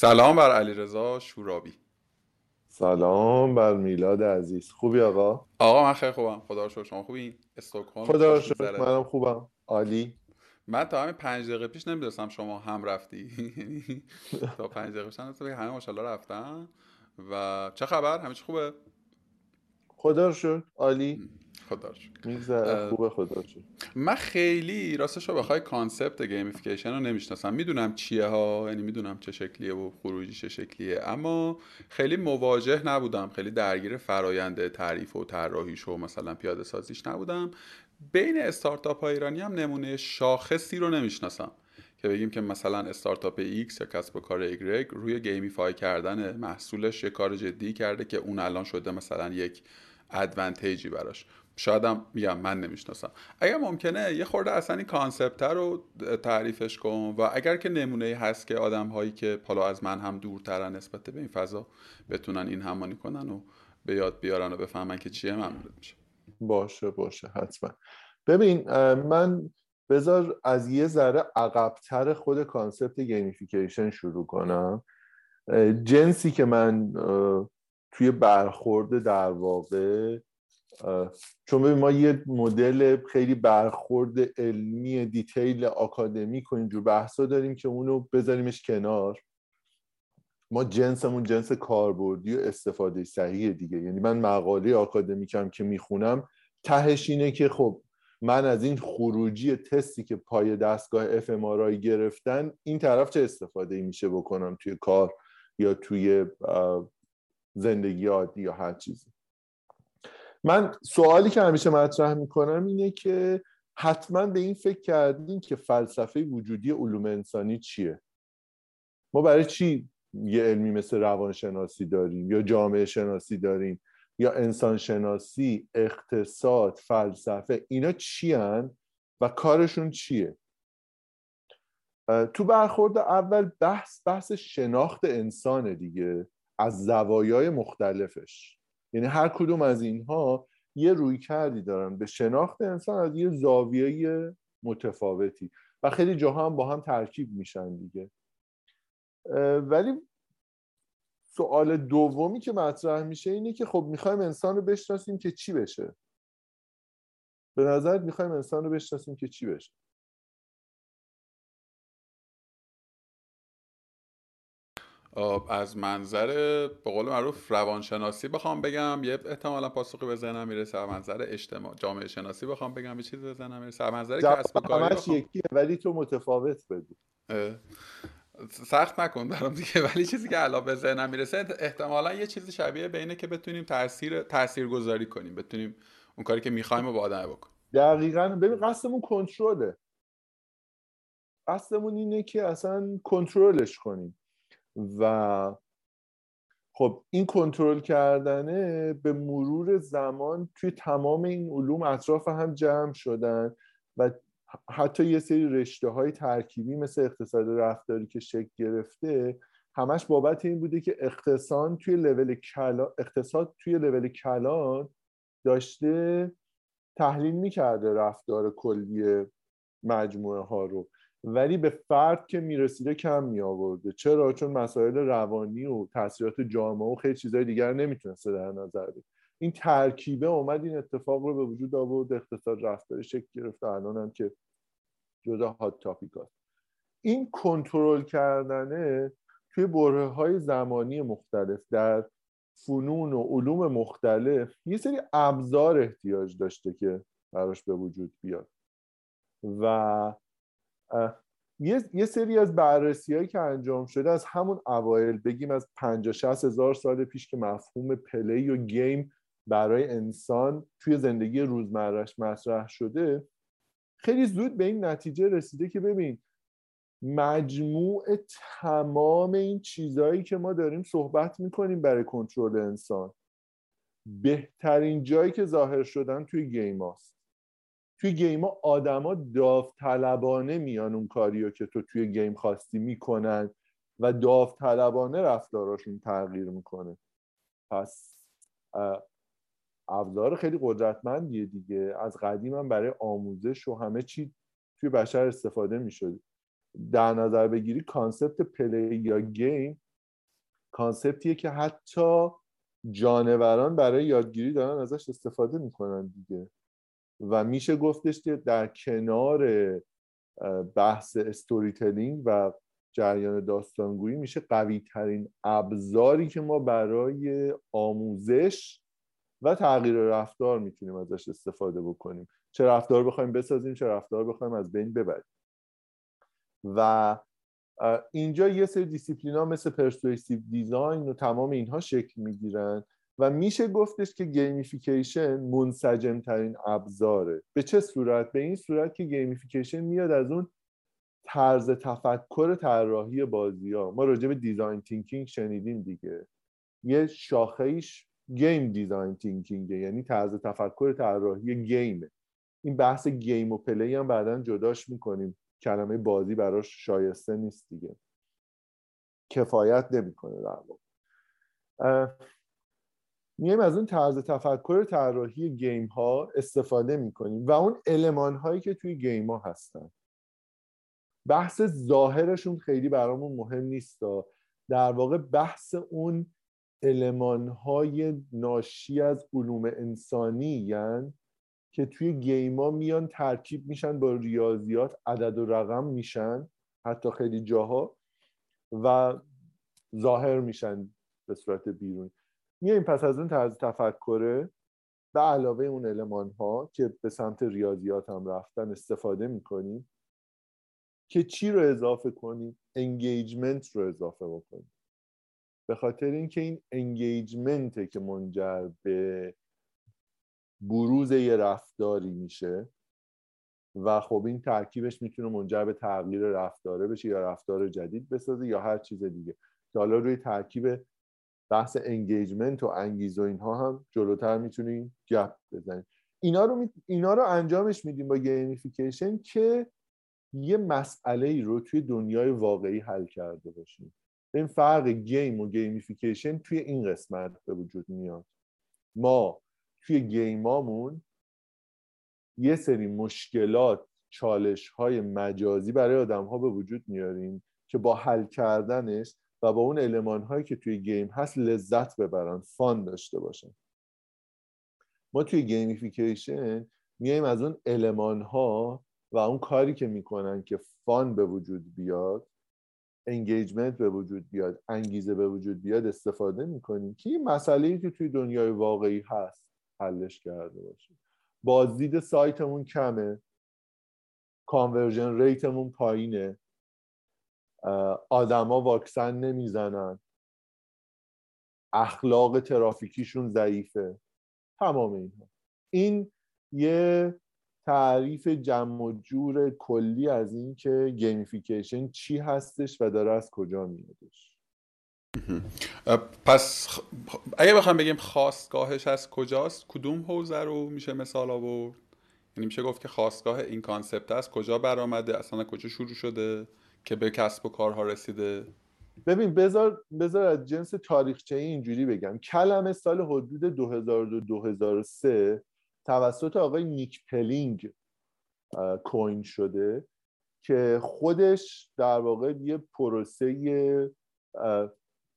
سلام بر علیرضا شورابی. سلام بر میلاد عزیز. خوبی آقا؟ آقا من خیلی خوبم. خدا رو شکر. شما خوبی؟ استکهلم. خدا رو شکر. منم خوبم. عالی؟ من تا همین پنج دقیقه پیش نمی‌دونستم شما هم رفتی. یعنی تا پنج دقیقه پیش همه ماشاءالله رفتن. و چه خبر؟ همه چی خوبه؟ خدا رو شکر. عالی؟ خدا میگذره خوبه خدا من خیلی راستش رو بخوای concept gamification رو نمی‌شناسم. می‌دونم چیه ها یعنی می‌دونم چه شکلیه و خروجی چه شکلیه اما خیلی مواجه نبودم. خیلی درگیر فرایند تعریف و طراحیش و مثلا پیاده سازیش نبودم. بین استارتاپ های ایرانی هم نمونه شاخصی رو نمی‌شناسم. که بگیم که مثلا استارتاپ X یا کسب و کار Y روی gamify کردن محصولش یه کار جدی کرده که اون الان شده مثلا یک advantage ی براش. شاید هم میگم من نمی‌شناسم. اگر ممکنه یه خورده اصلا این concept رو تعریفش کن و اگر که نمونه هست که آدم هایی که حالا از من هم دورترن نسبت به این فضا بتونن این همانی کنن و به یاد بیارن و بفهمن که چیه ممنون میشه باشه باشه حتما. ببین من بذار از یه ذره عقبتر خود concept gamification شروع کنم. جنسی که من توی برخورد در واقع چون ببین ما یه مدل خیلی برخورد علمی detail آکادمیک و اینجور بحثا داریم که اونو بذاریمش کنار. ما جنسمون جنس کاربردی و استفاده صحیح دیگه. یعنی من مقاله آکادمیکم که می‌خونم تهش اینه که خب من از این خروجی تستی که پای دستگاه اف گرفتن این طرف چه استفاده ای میشه بکنم توی کار یا توی زندگی عادی یا هر چیزی. من سوالی که همیشه مطرح می‌کنم اینه که حتما به این فکر کردین که فلسفه وجودی علوم انسانی چیه؟ ما برای چی یه علمی مثل روانشناسی داریم یا جامعه شناسی داریم یا انسان شناسی اقتصاد فلسفه اینا چی هن و کارشون چیه؟ تو برخورد اول بحث بحث شناخت انسانه دیگه از زوایای مختلفش. یعنی هر کدوم از اینها یه روی کردی دارن. به شناخت انسان از یه زاویه متفاوتی. و خیلی جاها هم با هم ترکیب میشن دیگه. ولی سوال دومی که مطرح میشه اینه که خب می‌خوایم انسان رو بشناسیم که چی بشه؟ به نظرت می‌خوایم انسان رو بشناسیم که چی بشه؟ از منظر به قول معروف روانشناسی بخوام بگم یه احتمالا پاسخی به ذهنم می‌رسه. از منظر اجتماع جامعه شناسی بخوام بگم یه چیزی به ذهنم می‌رسه. از منظر کسب کاری بخوام. ولی تو متفاوت بگو. سخت نکن برام دیگه ولی چیزی که الان به ذهنم می‌رسه احتمالا یه چیزی شبیه به اینه که بتونیم تاثیر تاثیر گذاری کنیم بتونیم اون کاری که می‌خوایم رو با آدم بکنیم. دقیقا. ببین قصدمون کنترله. قصدمون اینه که اصلا کنترلش کنیم. و خب این کنترل کردنه به مرور زمان توی تمام این علوم اطراف هم جمع شدن و حتی یه سری رشته های ترکیبی مثل اقتصاد رفتاری که شکل گرفته همش بابت این بوده که اقتصاد توی لول کلان اقتصاد توی لول کلان داشته تحلیل می‌کرده رفتار کلی مجموعه ها رو. ولی به فرد که می‌رسیده کم می آورده چرا؟ چون مسائل روانی و تاثیرات جامعه و خیلی چیزهای دیگر نمی‌تونسته در نظر بگیره. این ترکیبه اومد این اتفاق رو به وجود آورد اقتصاد رفتاری شکل گرفته الان هم که جدا hot topic هست. این کنترل کردنه توی برهه های زمانی مختلف در فنون و علوم مختلف یه سری ابزار احتیاج داشته که براش به وجود بیاد. و یه, یه سری از بررسی هایی که انجام شده از همون اوایل بگیم از 50 60 هزار سال پیش که مفهوم play و game برای انسان توی زندگی روزمرهش مطرح شده خیلی زود به این نتیجه رسیده که ببین مجموع تمام این چیزهایی که ما داریم صحبت می‌کنیم برای کنترل انسان بهترین جایی که ظاهر شدن توی گیم هاست. توی گیم ها آدما داوطلبانه میان اون کاریو که تو توی گیم خواستی می‌کنن و داوطلبانه رفتاراشون تغییر می‌کنه. پس ابزار خیلی قدرتمندیه دیگه. از قدیم هم برای آموزش و همه چی توی بشر استفاده می‌شد. در نظر بگیری concept play یا game concept یه که حتی جانوران برای یادگیری دارن ازش استفاده می‌کنن دیگه. و میشه گفتش که در کنار بحث storytelling و جریان داستانگویی میشه قوی ترین ابزاری که ما برای آموزش و تغییر رفتار می‌تونیم ازش استفاده بکنیم. چه رفتار بخوایم بسازیم چه رفتار بخوایم از بین ببریم. و اینجا یه سری دیسیپلین ها مثل persuasive design و تمام اینها شکل می‌گیرن. و میشه گفتش که gamification منسجم ترین ابزاره. به چه صورت؟ به این صورت که gamification میاد از اون طرز تفکر طراحی بازی ها ما راجع به design thinking شنیدیم دیگه. یه شاخهش game design thinking ه یعنی طرز تفکر طراحی game ه این بحث game و play هم بعدا جداش می‌کنیم. کلمه بازی براش شایسته نیست دیگه. کفایت نمی‌کنه در واقع. میایم از اون طرز تفکر طراحی game ها استفاده می‌کنیم و اون المان هایی که توی game ها هستن. بحث ظاهرشون خیلی برامون مهم نیست در واقع بحث اون علمان های ناشی از علوم انسانی یعنی که توی گیما میان ترکیب میشن با ریاضیات عدد و رقم میشن حتی خیلی جاها و ظاهر میشن به صورت بیرون. میایم پس از اون طرز تفکره به علاوه اون علمان ها که به سمت ریاضیات هم رفتن استفاده می‌کنیم که چی رو اضافه کنیم؟ engagement رو اضافه بکنیم. به خاطر اینکه این engagement ه که منجر به بروز یه رفتاری میشه و خب این ترکیبش می‌تونه منجر به تغییر رفتاره بشه یا رفتار جدید بسازه یا هر چیز دیگه. که حالا روی ترکیب بحث engagement و انگیزه و اینها هم جلوتر می‌تونیم گپ بزنیم اینا رو, می... اینا رو انجامش میدیم با gamification که یه مسئله ای رو توی دنیای واقعی حل کرده باشیم. این فرق game و gamification توی این قسمت به وجود میاد. ما توی game امون یه سری مشکلات چالش های مجازی برای آدم ها به وجود میاریم که با حل کردنش و با اون المان هایی که توی game هست لذت ببرن fun داشته باشن. ما توی gamification میایم از اون المان ها و اون کاری که می‌کنن که fun به وجود بیاد engagement به وجود بیاد انگیزه به وجود بیاد استفاده می‌کنیم که این مسئله که توی دنیای واقعی هست حلش کرده باشیم بازدید سایتمون کمه. conversion rate مون پایینه. آدما واکسن نمی‌زنن. اخلاق ترافیکیشون ضعیفه. تمام اینها. این یه تعریف جمع و جور کلی از این که gamification چی هستش و داره از کجا میادش. پس اگه بخوام بگیم خاستگاهش از کجاست کدوم حوزه رو میشه مثال آورد؟ یعنی میشه گفت که خاستگاه این concept از کجا برآمده اصلا کجا شروع شده؟ که به کسب و کارها رسیده؟ ببین بذار بذار از جنس تاریخچه اینجوری بگم. کلمه سال حدود 2002 2003 توسط آقای نیک پلینگ coin شده که خودش در واقع یه پروسه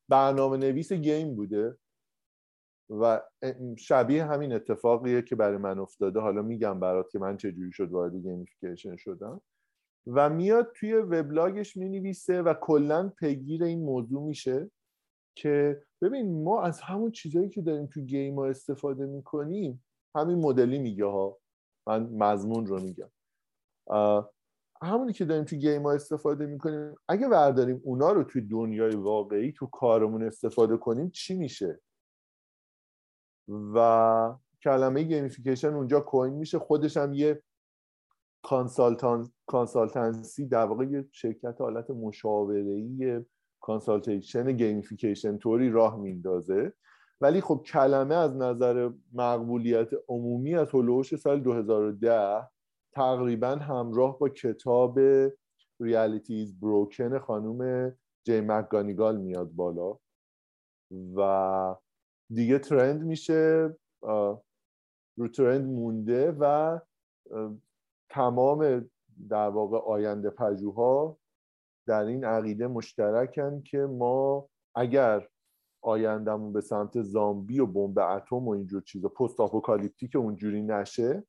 برنامه نویس game بوده و شبیه همین اتفاقیه که برای من افتاده. حالا میگم برات که من چجوری شد وارد gamification شدم. و میاد توی وبلاگش می‌نویسه و کلا پیگیر این موضوع میشه که ببین ما از همون چیزهایی که داریم تو game ها استفاده می‌کنیم همین مدلی میگه ها. من مضمون رو میگم. همونی که داریم تو game ها استفاده می‌کنیم اگه برداریم اونا رو توی دنیای واقعی تو کارمون استفاده کنیم چی میشه؟ و کلمه gamification اونجا coin میشه خودش هم یه consultan consultancy در واقع یه شرکت حالت مشاوره‌ای consultation gamification طوری راه میندازه ولی خب کلمه از نظر مقبولیت عمومی از هلوش سال 2010 تقریبا همراه با کتاب Reality Is Broken خانوم جین مک‌گانیگال میاد بالا و دیگه trend میشه رو trend مونده و تمام در واقع آینده پژوها در این عقیده مشترکن که ما اگر آیندهمون به سمت زامبی و بمب اتم و اینجور چیزا post apocalyptic اونجوری نشه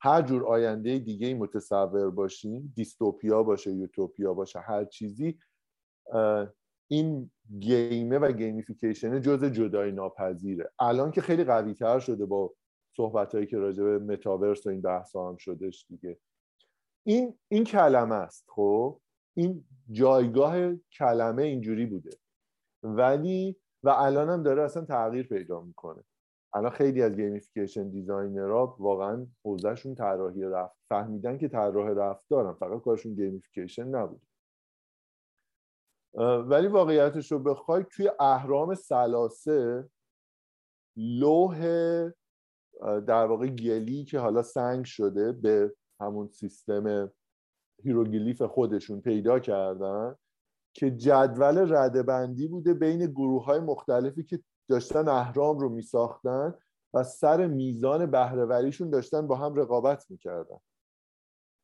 هر جور آینده دیگه متصور باشیم dystopia باشه یوتوپیا باشه هر چیزی این game ه و gamification جزء جدایی ناپذیره. الان که خیلی قوی تر شده با صحبت هایی که راجع به متاورس و این بحث هم شدش دیگه. این این کلمه است خب؟ این جایگاه کلمه اینجوری بوده. ولی و الان هم داره اصلا تغییر پیدا می‌کنه. الان خیلی از gamification designer ها واقعا حوزهشون طراحی رفتار. فهمیدن که طراح رفتارن فقط کارشون gamification نبود ولی واقعیتش رو بخوای توی اهرام ثلاثه لوح در واقع گلی که حالا سنگ شده به همون سیستم هیروگلیف خودشون پیدا کردن که جدول رده‌بندی بوده بین گروه های مختلفی که داشتن اهرام رو می ساختن و سر میزان بهرهوریشون داشتن با هم رقابت می‌کردن.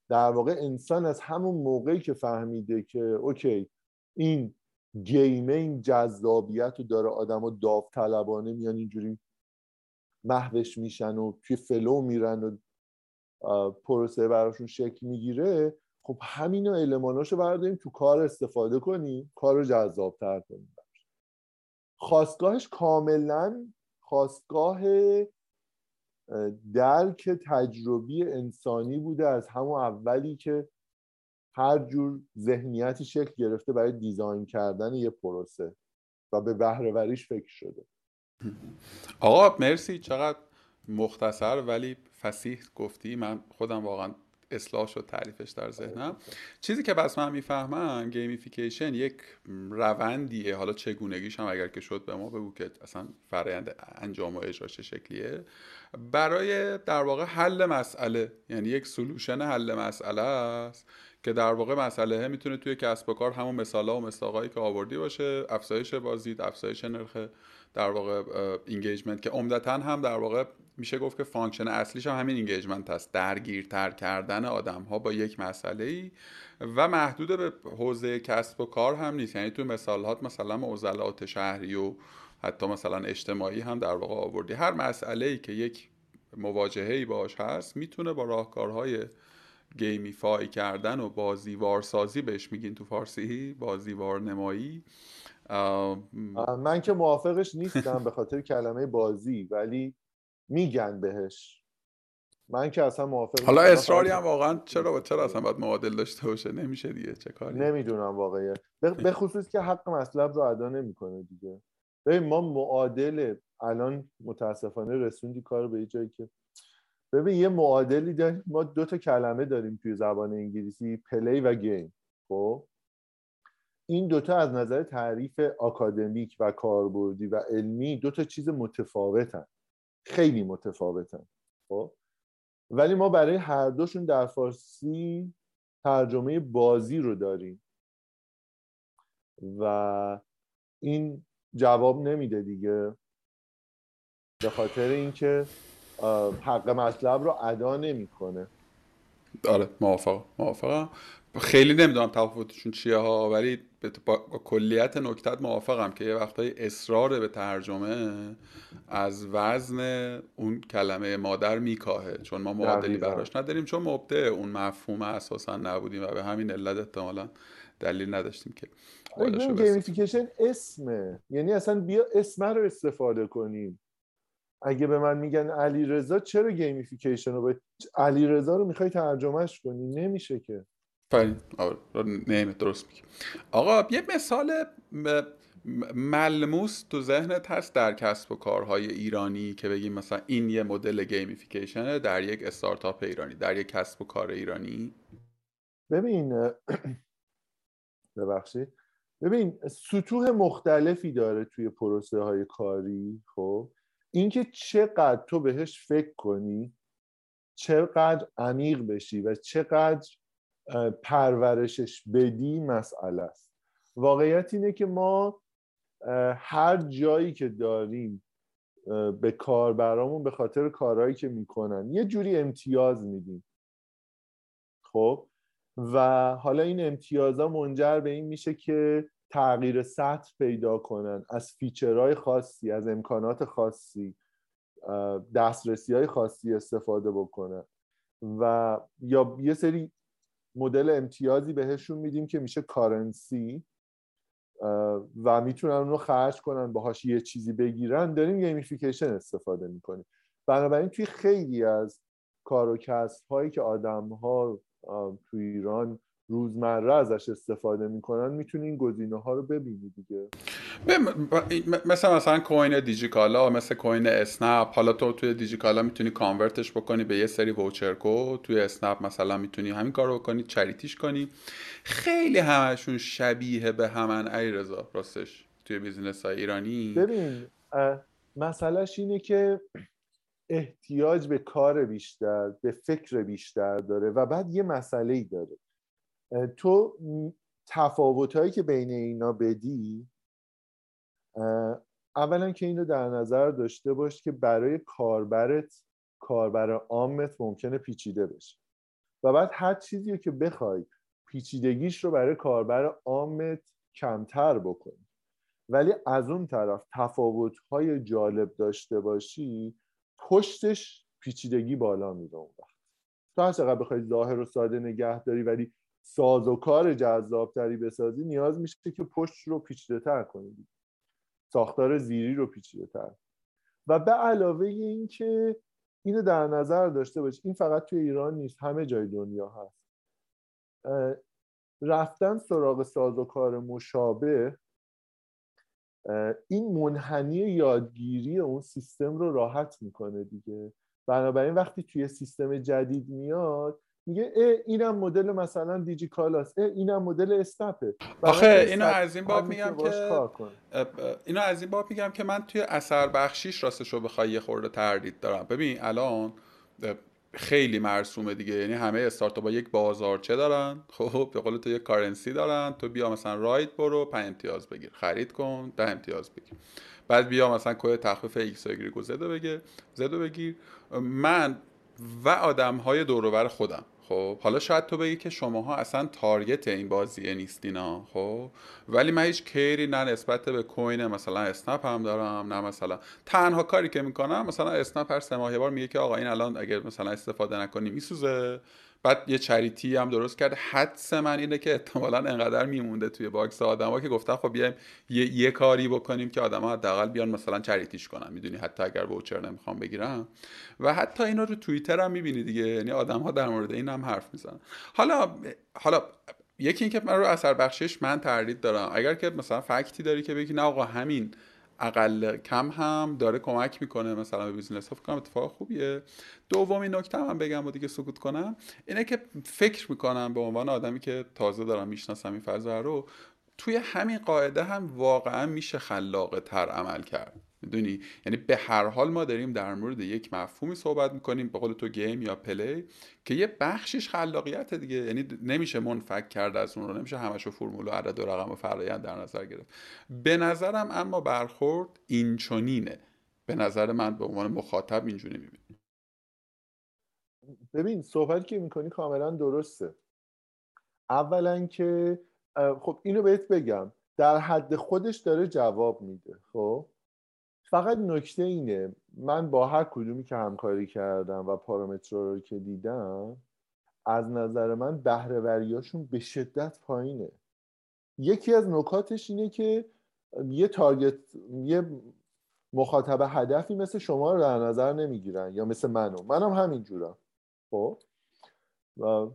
در واقع انسان از همون موقعی که فهمیده که okay این گیمه این جذابیت رو داره آدم و داوطلبانه میان اینجوری محوش میشن و توی فلو میرن و پروسه براشون شکل می‌گیره خب همین الماناشو برداریم تو کار استفاده کنیم کار رو جذابتر کنیم خواستگاهش کاملا خواستگاه درک تجربی انسانی بوده از همون اولی که هر جور ذهنیتی شکل گرفته برای design کردن یه پروسه و به بهرهوریش فکر شده. آقا مرسی. چقدر مختصر ولی فصیح گفتی. من خودم واقعا اصلاح شد تعریفش در ذهنم. چیزی که پس من می‌فهمم gamification یک روندیه. حالا چگونگیش هم اگر که شد به ما بگو که اصلا فرایند انجام و اجرا چه شکلیه. برای در واقع حل مسئله یعنی یک solution حل مسئله است که در واقع مسئله می‌تونه توی کسب و کار همون مثالا و مصداقایی که آوردی باشه افزایش بازدید افزایش نرخ در واقع engagement که عمدتا هم در واقع میشه گفت که function اصلیش هم همین engagement هست. درگیرتر کردن آدم ها با یک مسئله ای و محدود به حوزه کسب و کار هم نیست. یعنی تو مثالات مثلا معضلات شهری و حتی مثلا اجتماعی هم در واقع آوردی. هر مسئله ای که یک مواجهه ای باش هست می‌تونه با راهکارهای gamify کردن و بازیوار سازی بهش میگین تو فارسی بازیوار نمایی من که موافقش نیستم به خاطر کلمه بازی ولی میگن بهش. من که اصلا موافق حالا اصراری هم واقعا چرا چرا اصلا باید معادل داشته باشه؟ نمیشه دیگه چه کاری؟ نمی‌دونم واقعا. به خصوص که حق مطلب رو ادا نمی‌کنه دیگه. ببین ما معادل الان متاسفانه رسوندی کار به جایی که ببین یه معادلی داریم. ما دو تا کلمه داریم توی زبان انگلیسی پلی و گیم. خب؟ این دوتا از نظر تعریف آکادمیک و کاربردی و علمی دو تا چیز متفاوتن. خیلی متفاوتن. خب؟ ولی ما برای هر دوشون در فارسی ترجمه بازی رو داریم. و این جواب نمیده دیگه. به خاطر اینکه حق مطلب رو ادا نمی‌کنه. آره موافقم. موافقم. خیلی نمی‌دونم تفاوتشون چیه ها ولی با کلیت نکتت موافقم که یه وقتای اصرار به ترجمه از وزن اون کلمه مادر میکاهه. چون ما معادلی براش نداریم چون مبدع اون مفهوم اساسا نبودیم و به همین علت احتمالا دلیل نداشتیم که gamification اسمه. یعنی اصلا بیا اسمه رو استفاده کنیم. اگه به من میگن علی رضا چرا gamification رو به علی رضا رو می‌خوای ترجمهش کنی؟ نمیشه که. فعلا آره نه درست میگی. آقا یه مثال ملموس تو ذهنت هست در کسب و کارهای ایرانی که بگیم مثلا این یه مدل gamification ه در یک استارتاپ ایرانی در یک کسب و کار ایرانی؟ ببین ببخشید. ببین سطوح مختلفی داره توی پروسه های کاری خب؟ اینکه چقدر تو بهش فکر کنی چقدر عمیق بشی و چقدر پرورشش بدی مسئله است. واقعیت اینه که ما هر جایی که داریم به کاربرامون به خاطر کارهایی که می‌کنن یه جوری امتیاز میدیم. خب؟ و حالا این امتیازها منجر به این میشه که تغییر سطح پیدا کنن. از feature های خاصی از امکانات خاصی دسترسی های خاصی استفاده بکنن. و یا یه سری مدل امتیازی بهشون میدیم که میشه currency و می‌تونن اون رو خرج کنن باهاش یه چیزی بگیرن. داریم gamification استفاده می‌کنیم. بنابراین توی خیلی از کار هایی که آدم ها تو ایران روزمره ازش استفاده می‌کنن می‌تونی این گزینه ها رو ببینی دیگه مثل مثلا coin دیجیکالا مثل coin اسنپ حالا تو توی دیجیکالا می‌تونی convert ش بکنی به یه سری voucher کد توی اسنپ مثلا می‌تونی همین کار رو بکنی charity ش کنی. خیلی همشون شبیه به همن علی رضا راستش توی business های ایرانی. ببین مسئلهش اینه که احتیاج به کار بیشتر به فکر بیشتر داره و بعد یه مسئله ای داره. تو تفاوت که بین اینا بدی اولا که اینو در نظر داشته باش که برای کاربرت کاربر عامت ممکنه پیچیده بشه. و بعد هر چیزی که بخوای پیچیدگیش رو برای کاربر عامت کمتر بکنی. ولی از اون طرف تفاوت های جالب داشته باشی پشتش پیچیدگی بالا میره اون وقت. تو هر چقدر بخوای ظاهر و ساده نگه داری ولی ساز و کار جذابتری بسازی نیاز میشه که پشت رو پیچیده تر کنی. ساختار زیری رو پیچیده تر و به علاوه این که اینو در نظر داشته باش این فقط توی ایران نیست همه جای دنیا هست. رفتن سراغ ساز و کار مشابه این منحنی یادگیری اون سیستم رو راحت می‌کنه دیگه. بنابراین وقتی توی سیستم جدید میاد میگه اینم مدل مثلا دیجیکالاست اینم مدل استپه آخه اینو از این باب میگم که اینو از این باب میگم که من توی اثر بخشیش راستش رو بخوای یه خورده تردید دارم. ببین الان خیلی مرسومه دیگه. یعنی همه استارتاپ ها یک بازارچه دارن. خب به قول تو یک currency دارن. تو بیا مثلا ride برو 5 امتیاز بگیر. خرید کن 10 امتیاز بگیر. بعد بیا مثلا کد تخفیف ایکس و ایگریگ و زدو بگیر زدو بگیر. من و آدم های دور و ور خودم. خب حالا شاید تو بگی که شماها اصلا target این بازیه نیستینا خب. ولی من هیچ care ی نه نسبت به coin مثلا اسنپ هم دارم نه مثلا. تنها کاری که می‌کنم مثلا اسنپ هر سه ماه یه بار میگه که آقا این الان اگر مثلا استفاده نکنی میسوزه. بعد یه charity هم درست کرد. حدس من اینه که احتمالا انقدر میمونده توی box آدما که گفتن خب بیایم یه،, یه کاری بکنیم که آدما حداقل بیان مثلا charity ش کنن. می‌دونی حتی اگر voucher نمی‌خوام بگیرم و حتی اینا رو توییتر هم می‌بینی دیگه. یعنی آدم ها در مورد این هم حرف می‌زنن. حالا حالا یکی اینکه من رو اثر بخشش من تردید دارم. اگر که مثلا fact ی داری که بگی نه آقا همین اقلکم هم داره کمک می‌کنه مثلا به business ها فکر اتفاق خوبیه. دومین نکته هم بگم و دیگه سکوت کنم اینه که فکر می‌کنم به عنوان آدمی که تازه دارم می‌شناسم این فضا رو توی همین قاعده هم واقعا میشه خلاقه تر عمل کرد. می‌دونی؟ یعنی به هر حال ما داریم در مورد یک مفهومی صحبت می‌کنیم به قول تو game یا play ی که یه بخشش خلاقیت دیگه. یعنی نمیشه منفک کرد از اون رو نمیشه همشو فرمول و عدد و رقم و فرایند در نظر گرفت. به نظرم اما برخورد اینچنینه. به نظر من به عنوان مخاطب اینجوری می‌بینم ببین صحبت که می‌کنی کاملا درسته. اولا که خب اینو بهت بگم. در حد خودش داره جواب میده خب؟ فقط نکته اینه من با هر کدومی که همکاری کردم و پارامترها رو که دیدم از نظر من بهرهوریاشون به شدت پایینه. یکی از نکاتش اینه که یه تارگت یه مخاطب هدفی مثل شما رو در نظر نمی‌گیرن یا مثل منو. منم همینجورم. خب؟ و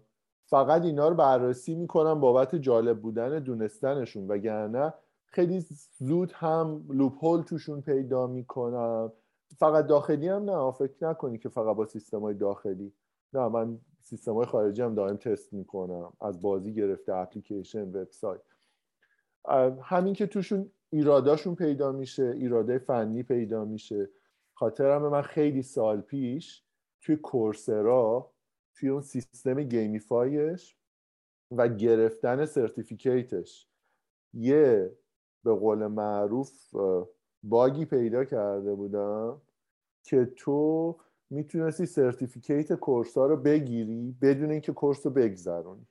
فقط اینا رو بررسی می‌کنم بابت جالب بودن دونستنشون وگرنه خیلی زود هم لوپ هول توشون پیدا می‌کنم. فقط داخلی هم نه فکر نکنی که فقط با سیستم های داخلی. نه من سیستم های خارجی هم دائم تست می‌کنم. از بازی گرفته اپلیکیشن وبسایت. همین که توشون ایراداشون پیدا میشه ایراده فنی پیدا میشه. خاطرم من خیلی سال پیش توی Coursera توی اون سیستم gamify ش و گرفتن certificate ش یه به قول معروف باگی پیدا کرده بودم که تو می‌تونستی certificate course ها رو بگیری بدون اینکه course رو بگذرونی.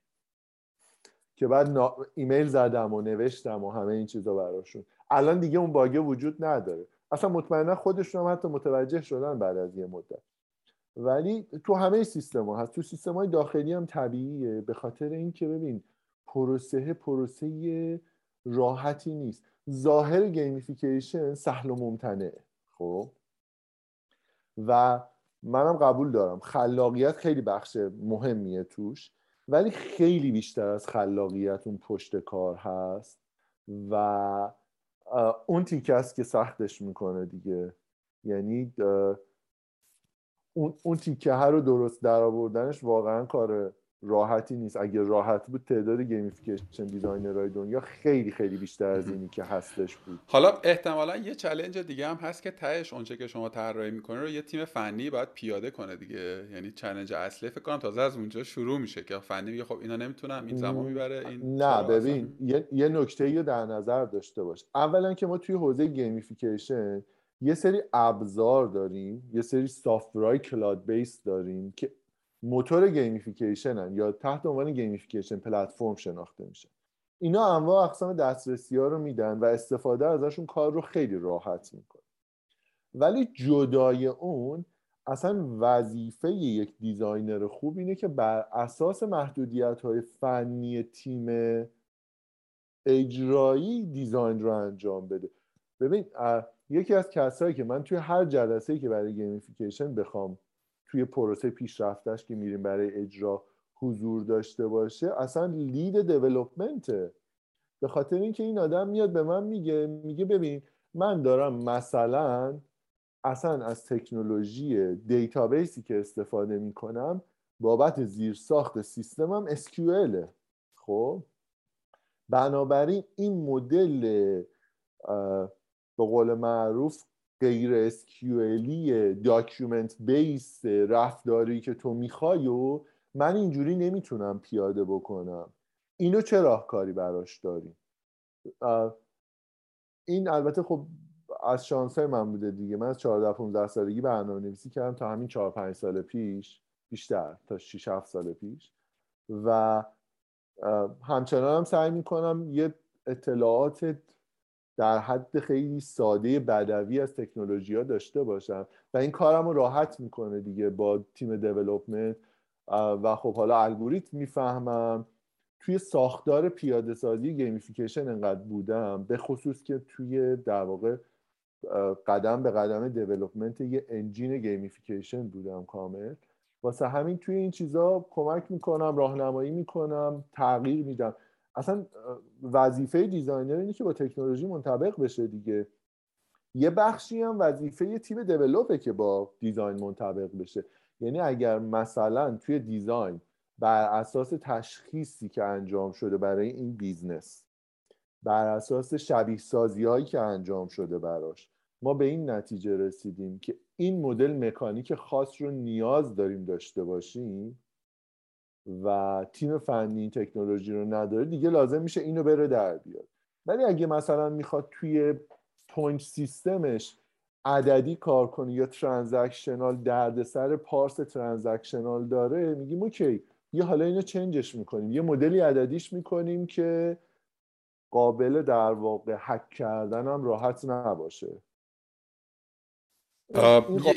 که بعد ایمیل زدم و نوشتم و همه این چیزا براشون. الان دیگه اون باگه وجود نداره. اصلا مطمئنا خودشون هم حتی متوجه شدن بعد از یه مدت. ولی تو همه سیستم ها هست. تو سیستم های داخلی هم طبیعیه. به خاطر اینکه ببین پروسه پروسه راحتی نیست. ظاهر gamification سهل و ممتنعه خب؟ و منم قبول دارم. خلاقیت خیلی بخش مهمیه توش ولی خیلی بیشتر از خلاقیت اون پشت کار هست و اون تیکه است که سختش می‌کنه دیگه. یعنی اون, اون تیکه ها رو درست در آوردنش واقعا کار راحتی نیست. اگه راحت بود تعداد gamification designer های دنیا خیلی خیلی بیشتر از اینی که هستش بود. حالا احتمالا یه challenge دیگه هم هست که تهش اونچه که شما طراحی می‌کنه رو یه تیم فنی باید پیاده کنه دیگه. یعنی challenge اصلی فکر کنم تازه از اونجا شروع میشه که فنی میگه خب اینا نمی‌تونم این زمان می‌بره این نه ببین یه, یه نکته رو در نظر داشته باش. اولا که ما توی حوزه gamification یه سری ابزار داریم یه سری software های cloud base داریم که موتور gamification یا تحت عنوان gamification platform شناخته میشه. اینا انواع اقسام دسترسی ها رو میدن و استفاده ازشون کار رو خیلی راحت می‌کنه. ولی جدای اون اصلا وظیفه یک designer خوب اینه که بر اساس محدودیت های فنی تیم اجرایی design رو انجام بده. ببین یکی از کسایی که من توی هر جلسه که برای gamification بخوام توی پروسه پیشرفتش که میریم برای اجرا حضور داشته باشه اصلا lead development ه به خاطر اینکه این آدم میاد به من میگه میگه ببین من دارم مثلا اصلا از تکنولوژی database ی که استفاده می‌کنم بابت زیرساخت سیستمم SQL خب؟ بنابراین این مدل به قول معروف غیر SQL ی document base رفتاری که تو می‌خوای و من اینجوری نمی‌تونم پیاده بکنم. اینو چه راهکاری براش داریم این البته خب از شانسه من بوده دیگه. من از 14 15 سالگی برنامه نویسی کردم تا همین 4 5 سال پیش بیشتر تا 6 7 سال پیش. و همچنان هم سعی می‌کنم یه اطلاعات در حد خیلی ساده بدوی از تکنولوژی ها داشته باشم. و این کارم رو راحت می‌کنه دیگه با تیم development و خب حالا الگوریتم می‌فهمم. توی ساختار پیاده سازی gamification انقدر بودم به خصوص که توی در واقع قدم به قدم development یه engine gamification بودم کامل. واسه همین توی این چیزا کمک می‌کنم راهنمایی می‌کنم تغییر میدم. اصلا وظیفه designer اینه که با تکنولوژی منطبق بشه دیگه. یه بخشی هم وظیفه تیم develop ه که با design منطبق بشه. یعنی اگر مثلا توی design بر اساس تشخیصی که انجام شده برای این business بر اساس شبیه سازی هایی که انجام شده براش ما به این نتیجه رسیدیم که این مدل مکانیک خاص رو نیاز داریم داشته باشیم و تیم فنی این تکنولوژی رو نداره دیگه لازم میشه اینو بره در بیاد. ولی اگه مثلا می‌خواد توی point system ش عددی کار کنه یا transactional دردسر parse transactional داره میگیم OK یه حالا اینو change ش می‌کنیم. یه مدلی عددیش می‌کنیم که قابل در واقع هک کردن هم راحت نباشه.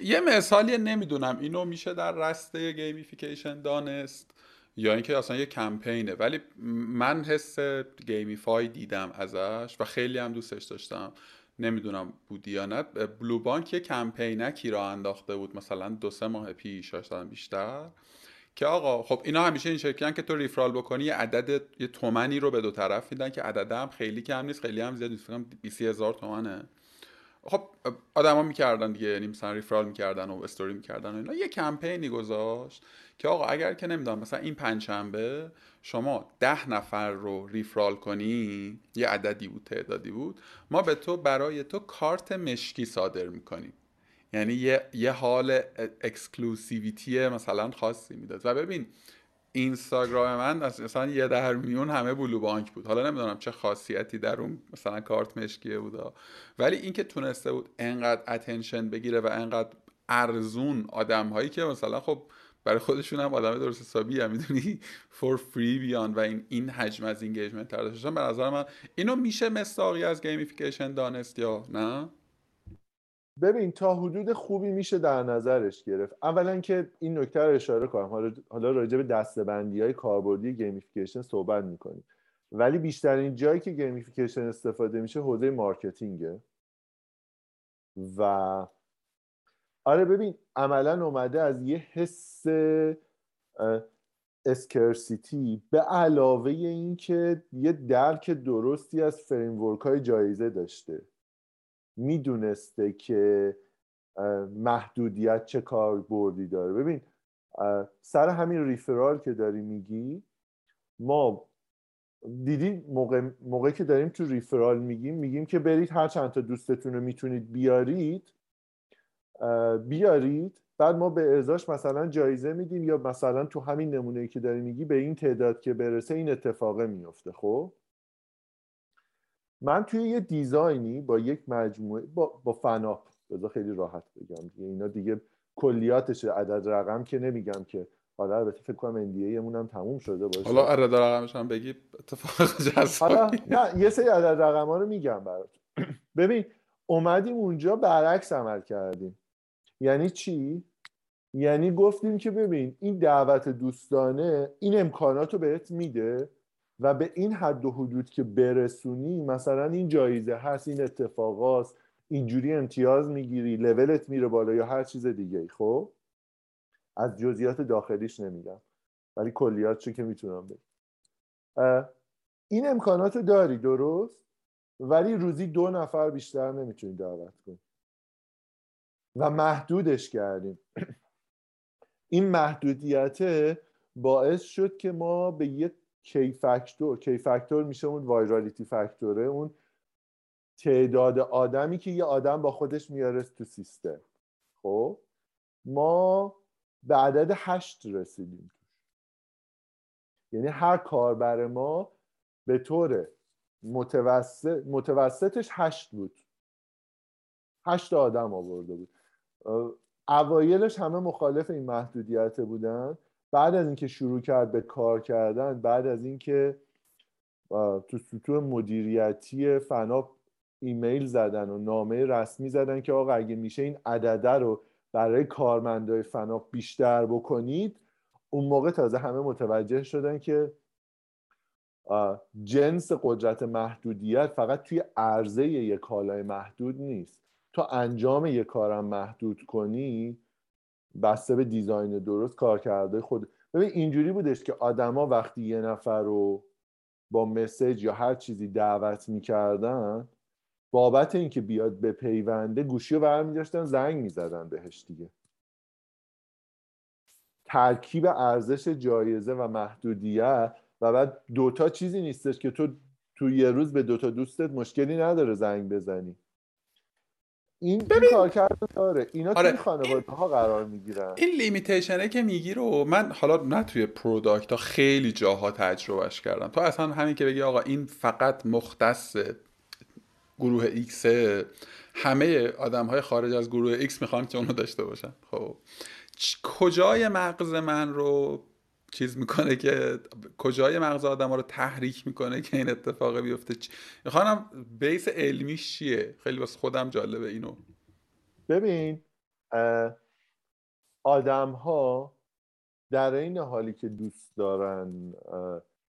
یه مثالی نمی‌دونم. اینو میشه در رسته gamification دانست؟ یا اینکه اصلا یه کمپینه. ولی من حس gamify دیدم ازش و خیلی هم دوستش داشتم. نمی‌دونم بودی یا نه. بلو بانک یه کمپینکی راه انداخته بود مثلا دو سه ماه پیش شاید بیشتر. که آقا خب اینا همیشه این شکلن که تو ریفرال بکنی یه عدد یه تومنی رو به دو طرف میدن که عدد هم خیلی کم نیست خیلی هم زیاد نیست. فکر 20 هزار تومنه. خب آدما می‌کردن دیگه یعنی مثلا ریفرال می‌کردن و استوری می‌کردن و اینا. یه کمپینی گذاشت که آقا اگر که نمی‌دونم مثلا این پنجشنبه شما ده نفر رو ریفرال کنی یه عددی بود تعدادی بود ما به تو برای تو کارت مشکی صادر می‌کنیم. یعنی یه, یه حال exclusivity مثلا خاصی می‌داد. و ببین اینستاگرام من مثلا یه در میون همه بلو بانک بود. حالا نمی‌دونم چه خاصیتی در اون مثلا کارت مشکیه بود. ولی اینکه تونسته بود انقدر attention بگیره و انقدر ارزون آدم هایی که مثلا خب برای خودشون هم آدم درست حسابی هم می‌دونی؟ for free بیان و این این حجم از engagement رو داشتن به نظر من اینو میشه مصداقی از gamification دانست یا نه؟ ببین تا حدود خوبی میشه در نظرش گرفت. اولا که این نکته رو اشاره کنم. حالا راجع به دسته‌بندی های کاربردی gamification صحبت می‌کنیم. ولی بیشترین جایی که gamification استفاده میشه حوزه marketing ه. و آره ببین عملا اومده از یه حس scarcity به علاوه اینکه یه درک درستی از framework های جایزه داشته. می‌دونسته که محدودیت چه کاربردی داره. ببین سر همین ریفرال که داری میگی ما دیدین موقع موقعی که داریم تو ریفرال میگیم میگیم که برید هر چند تا دوستتون رو می‌تونید بیارید بیارید بعد ما به ازاش مثلا جایزه میدیم یا مثلا تو همین نمونه که داری میگی به این تعداد که برسه این اتفاقه میفته خب؟ من توی یه دیزاینی با یک مجموعه با, با فناپ بذار خیلی راحت بگم دیگه. اینا دیگه کلیاتش عدد رقم که نمیگم که حالا البته فکر کنم اندیه هم تموم شده باشه. حالا عدد رقمش هم بگی اتفاق جذابی. نه یه سری عدد رقم ها رو میگم برات. ببین اومدیم اونجا برعکس عمل کردیم. یعنی چی؟ یعنی گفتیم که ببین این دعوت دوستانه این امکانات رو بهت میده. و به این حد و حدود که برسونی مثلا این جایزه هست این اتفاقاست اینجوری امتیاز می‌گیری لولت میره بالا یا هر چیز دیگه خب؟ از جزئیات داخلیش نمیگم. ولی کلیات که می‌تونم بگم. این امکانات داری درست؟ ولی روزی دو نفر بیشتر نمی‌تونی دعوت کنی. و محدودش کردیم. این محدودیت باعث شد که ما به یک کی فاکتور کی فاکتور میشه اون وایرالیتی فاکتوره اون تعداد آدمی که یه آدم با خودش میاره تو سیستم. خب؟ ما به عدد هشت رسیدیم. یعنی هر کاربر ما به طور متوسط متوسطش هشت بود. هشت آدم آورده بود. اوایلش همه مخالف این محدودیت بودن. بعد از اینکه شروع کرد به کار کردن بعد از اینکه تو سطوح مدیریتی فنا ایمیل زدن و نامه رسمی زدن که آقا اگه میشه این عدده رو برای کارمندای فنا بیشتر بکنید اون موقع تازه همه متوجه شدن که جنس قدرت محدودیت فقط توی عرضه یک کالای محدود نیست. تا انجام یک کارم محدود کنی بسته به دیزاین درست کار کرده خود. ببین اینجوری بودش که آدما وقتی یه نفر رو با مسج یا هر چیزی دعوت می‌کردن بابت اینکه بیاد به پیونده گوشی رو برمیداشتن زنگ می‌زدن بهش دیگه. ترکیب ارزش جایزه و محدودیت و بعد دوتا چیزی نیستش که تو تو یه روز به دوتا دوستت مشکلی نداره زنگ بزنی. این ببین کار کرده داره اینا آره. توی خانواده ها قرار می‌گیرن این limitation ه که میگی رو من حالا نه توی product ها خیلی جاها تجربهش کردم تو اصلا همین که بگی آقا این فقط مختص گروه X همه آدم های خارج از گروه X می‌خوان که اونو داشته باشن خب کجای مغز من رو چیز می‌کنه که کجای مغز آدم ها رو تحریک می‌کنه که این اتفاق بیفته. می‌خوانم بیس علمیش چیه؟ خیلی بس خودم جالبه اینو. ببین آدم ها در این حالی که دوست دارن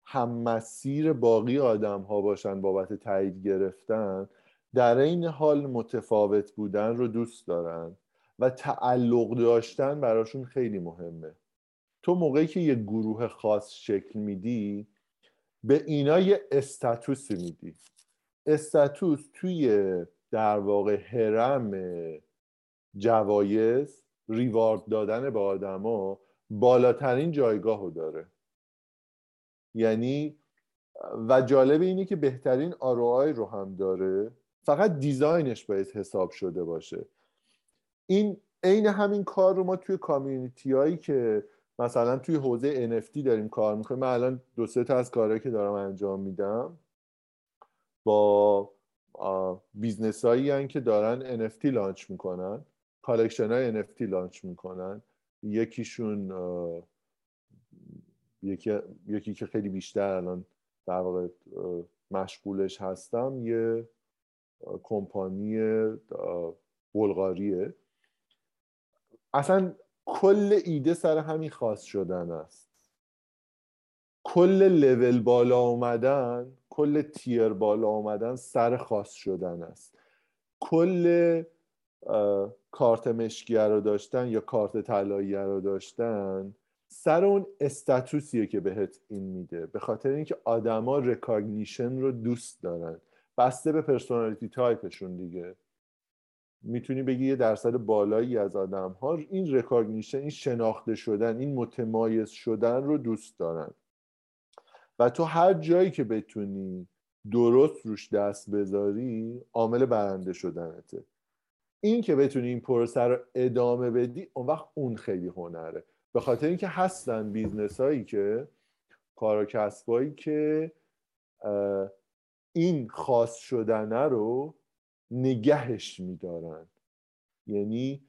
هم مسیر باقی آدم ها باشن بابت تایید گرفتن در این حال متفاوت بودن رو دوست دارن و تعلق داشتن براشون خیلی مهمه. تو موقعی که یه گروه خاص شکل میدی به اینا یه استاتوس میدی. استاتوس توی در واقع هرم جوایز ریوارد دادن به آدما بالاترین جایگاه داره. یعنی و جالب اینه که بهترین آروهای رو هم داره. فقط design ش باید حساب شده باشه. این عین همین کار رو ما توی community هایی که مثلا توی حوزه NFT داریم کار می‌کنیم. من الان دو سه تا از کارهایی که دارم انجام میدم با business هایی که دارن NFT launch می‌کنن. collection های NFT launch می‌کنن. یکیشون یکی, یکی که خیلی بیشتر الان در واقع مشغولش هستم یه کمپانی بلغاریه. اصلا کل ایده سر همین خاص شدن است. کل لول بالا اومدن کل تیر بالا اومدن سر خاص شدن است. کل کارت مشکیه رو داشتن یا کارت طلایی رو داشتن سر اون status یه که بهت این میده. به خاطر اینکه آدما recognition رو دوست دارن. بسته به personality type شون دیگه. می‌تونی بگی یه درصد بالایی از آدم ها این recognition این شناخته شدن این متمایز شدن رو دوست دارن. و تو هر جایی که بتونی درست روش دست بذاری عامل برنده شدنته. این که بتونی این پروسه رو ادامه بدی اون وقت اون خیلی هنره. به خاطر اینکه هستن business هایی که کار و کسبایی که این خاص شدنه رو نگهش میدارن. یعنی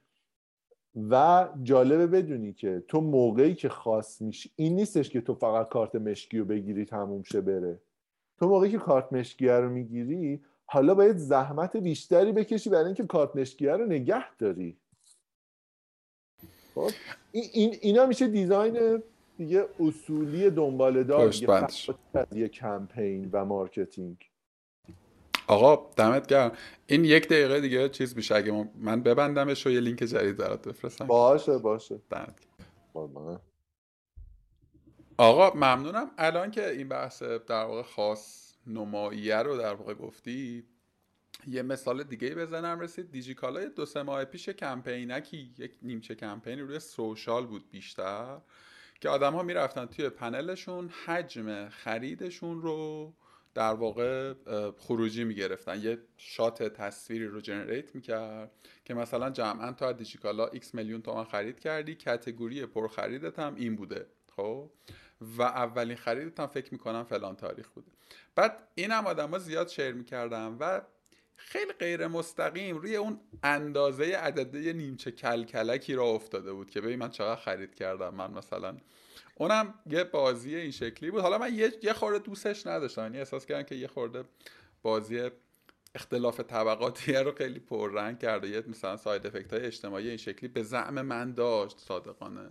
و جالبه بدونی که تو موقعی که خاص میشی این نیستش که تو فقط کارت مشکی رو بگیری تموم شه بره. تو موقعی که کارت مشکیه رو می‌گیری حالا باید زحمت بیشتری بکشی برای اینکه کارت مشکیه رو نگه داری. خب؟ این اینا میشه design دیگه اصولی دنبال دار یه کمپین و marketing. آقا دمت گرم. این یک دقیقه دیگه چیز میشه. اگه من ببندمش و یه لینک جدید برات بفرستم. باشه باشه. دمت آقا ممنونم. الان که این بحث در واقع خاص نماییه رو در واقع گفتی یه مثال دیگه بزنم رسید. دیجیکالا دو سه ماه پیش کمپینکی یک نیمچه کمپینی روی سوشال بود بیشتر که آدم ها می‌رفتن توی پنلشون حجم خریدشون رو در واقع خروجی می‌گرفتن. یه شات تصویری رو جنریت می‌کرد که مثلا جمعا تو از دیجیکالا x میلیون تومن خرید کردی کتگوری پر خریدت هم این بوده خب؟ و اولین خریدت هم فکر می‌کنم فلان تاریخ بوده. بعد این هم آدم ها زیاد شیر می‌کردن و خیلی غیر مستقیم روی اون اندازه عدده نیمچه کلکلکی را افتاده بود که ببین من چقدر خرید کردم. من مثلا اونم یه بازی این شکلی بود. حالا من یه, یه خورده دوستش نداشتم. یعنی احساس کردم که یه خورده بازی اختلاف طبقاتی رو خیلی پررنگ کرده. یه مثلا ساید افکت های اجتماعی این شکلی به زعم من داشت صادقانه.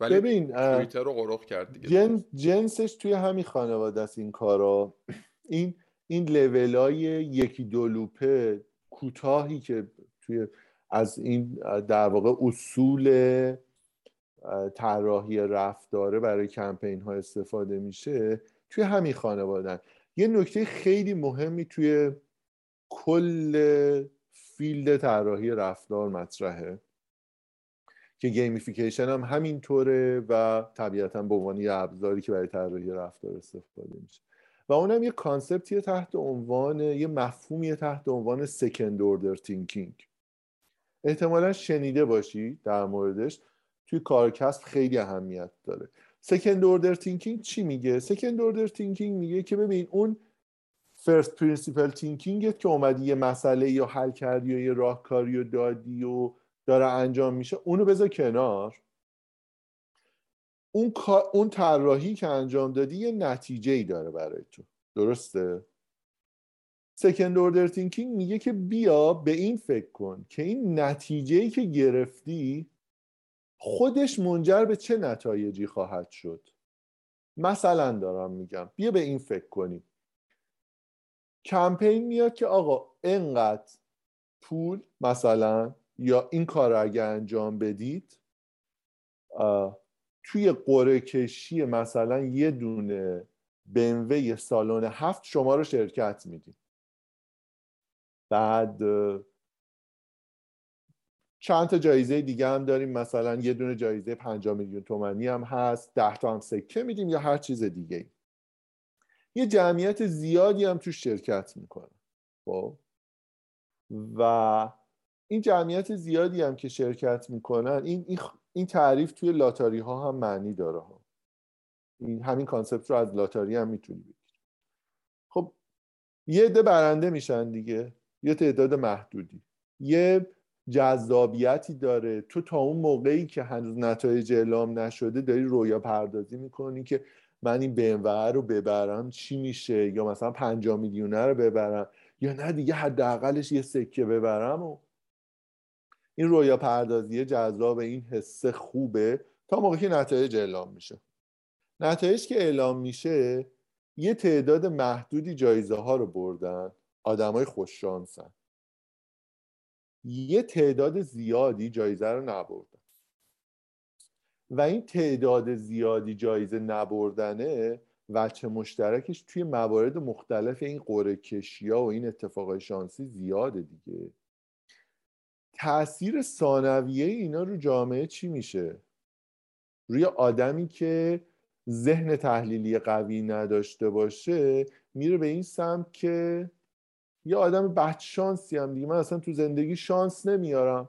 ولی ببین توییتر رو غرق کرد دیگه. جنس جنسش توی همین خانواده است این کارا. این این لولای یکی دو لوپه کوتاهی که توی از این در واقع اصول طراحی رفتاره برای کمپین ها استفاده میشه توی همین خانوادن یه نکته خیلی مهمی توی کل فیلد طراحی رفتار مطرحه که gamification هم همینطوره و طبیعتا به عنوان یه ابزاری که برای طراحی رفتار استفاده میشه. و اونم یه concept ی تحت عنوان یه مفهومی تحت عنوان second order thinking احتمالا شنیده باشی در موردش. توی کارکسب خیلی اهمیت داره. second order thinking چی میگه؟ second order thinking میگه که ببین اون first principle thinking ت که اومدی یه مسئله را حل کردی و یه راهکاری و دادی و داره انجام میشه اونو بذار کنار. اون اون طراحی که انجام دادی یه نتیجه ای داره برای تو. درسته؟ سکند اوردر تینکینگ میگه که بیا به این فکر کن که این نتیجه ای که گرفتی خودش منجر به چه نتایجی خواهد شد؟ مثلا دارم میگم. بیا به این فکر کنیم. کمپین میاد که آقا انقدر پول مثلا یا این کار رو اگه انجام بدید توی قره کشی مثلا یه دونه بنوه سالن هفت شما رو شرکت میدیم. بعد چند تا جایزه دیگه هم داریم. مثلا یه دونه جایزه 5 میلیون تومنی هم هست. ده تا هم سکه میدیم یا هر چیز دیگه یه جمعیت زیادی هم تو شرکت می‌کنه. خب؟ و این جمعیت زیادی هم که شرکت می‌کنن این این تعریف توی لاتاری ها هم معنی داره ها. این همین concept رو از لاتاری هم می‌تونی بگیر خب یه عده برنده میشن دیگه. یه تعداد محدودی. یه جذابیتی داره. تو تا اون موقعی که هنوز نتایج اعلام نشده داری رویا پردازی می‌کنی که من این BMW رو ببرم چی میشه؟ یا مثلا 50 میلیونه رو ببرم؟ یا نه دیگه حداقلش یه سکه ببرم و این رویا پردازی جذاب این حسه خوبه تا موقعی که نتایج اعلام میشه. نتایج که اعلام میشه یه تعداد محدودی جایزه ها رو بردن. آدمای خوششانسن. یه تعداد زیادی جایزه رو نبردن. و این تعداد زیادی جایزه نبردنه وچه مشترکش توی موارد مختلف این قره کشی ها و این اتفاقای شانسی زیاده دیگه. تاثیر ثانویه اینا رو جامعه چی میشه؟ روی آدمی که ذهن تحلیلی قوی نداشته باشه میره به این سمت که یه آدم بد شانسی هم دیگه. من اصلا تو زندگی شانس نمیارم.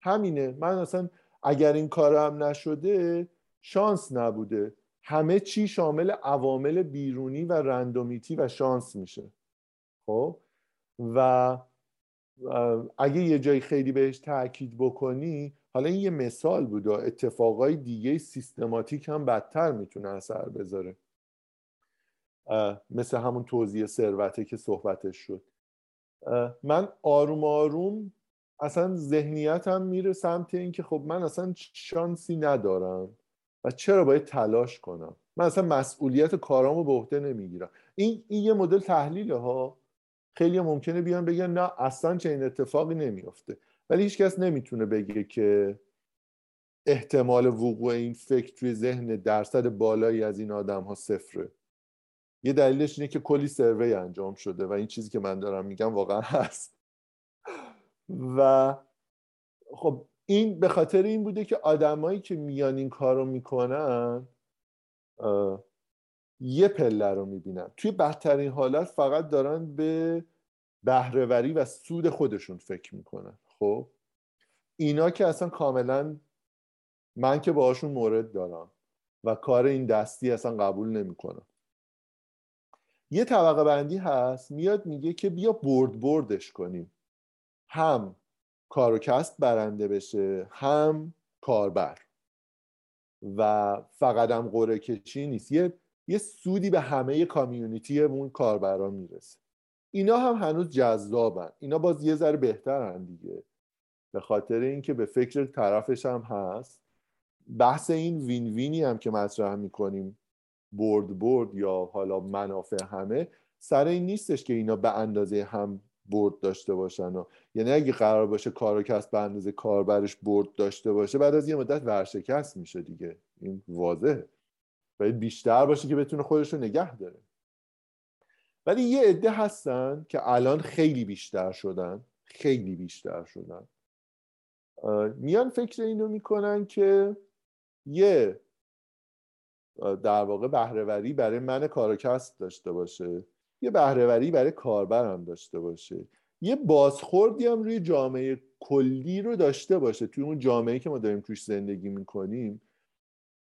همینه. من اصلا اگر این کارم نشده شانس نبوده. همه چی شامل عوامل بیرونی و رندومیتی و شانس میشه. خب؟ و اگه یه جایی خیلی بهش تاکید بکنی حالا این یه مثال بود. و اتفاقای دیگه سیستماتیک هم بدتر می‌تونه اثر بذاره. مثل همون توضیح ثروته که صحبتش شد. من آروم آروم اصلا ذهنیتم میره سمت اینکه خب من اصلا شانسی ندارم و چرا باید تلاش کنم؟ من اصلا مسئولیت کارامو به عهده نمی‌گیرم. این این یه مدل تحلیله ها. خیلی ممکنه بیان بگن نه اصلا چنین اتفاقی نمیافته. ولی هیچکس نمی‌تونه بگه که احتمال وقوع این فکر توی ذهن درصد بالایی از این آدم ها صفره. یه دلیلش اینه که کلی سروی انجام شده و این چیزی که من دارم میگم واقعا هست. و خب این به خاطر این بوده که آدمایی که میان این کار رو می‌کنن یه پله رو می‌بینن. توی بدترین حالت فقط دارن به بهرهوری و سود خودشون فکر می‌کنن. خب؟ اینا که اصلا کاملا من که باهاشون مورد دارم و کار این دستی اصلا قبول نمی‌کنم. یه طبقه بندی هست میاد میگه که بیا برد بردش کنیم. هم کار و کسب برنده بشه هم کاربر. و فقط هم قره کشی نیست. یه یه سودی به همه کامیونیتی اون کاربرا می‌رسه. اینا هم هنوز جذابن. اینا باز یه ذره بهترن دیگه. به خاطر اینکه به فکر طرفش هم هست. بحث این وین وینی هم که مطرح می‌کنیم. برد برد یا حالا منافع همه سر این نیستش که اینا به اندازه هم برد داشته باشن. و یعنی اگه قرار باشه کار و کسب به اندازه کاربرش برد داشته باشه بعد از یه مدت ورشکست میشه دیگه. این واضحه. باید بیشتر باشه که بتونه خودش رو نگه داره. ولی یه عده هستن که الان خیلی بیشتر شدن. خیلی بیشتر شدن. میان فکر اینو می‌کنن که یه در واقع بهرهوری برای من کار کسب داشته باشه. یه بهرهوری برای کاربرم داشته باشه. یه بازخوردی هم روی جامعه کلی رو داشته باشه. توی اون جامعه که ما داریم توش زندگی می‌کنیم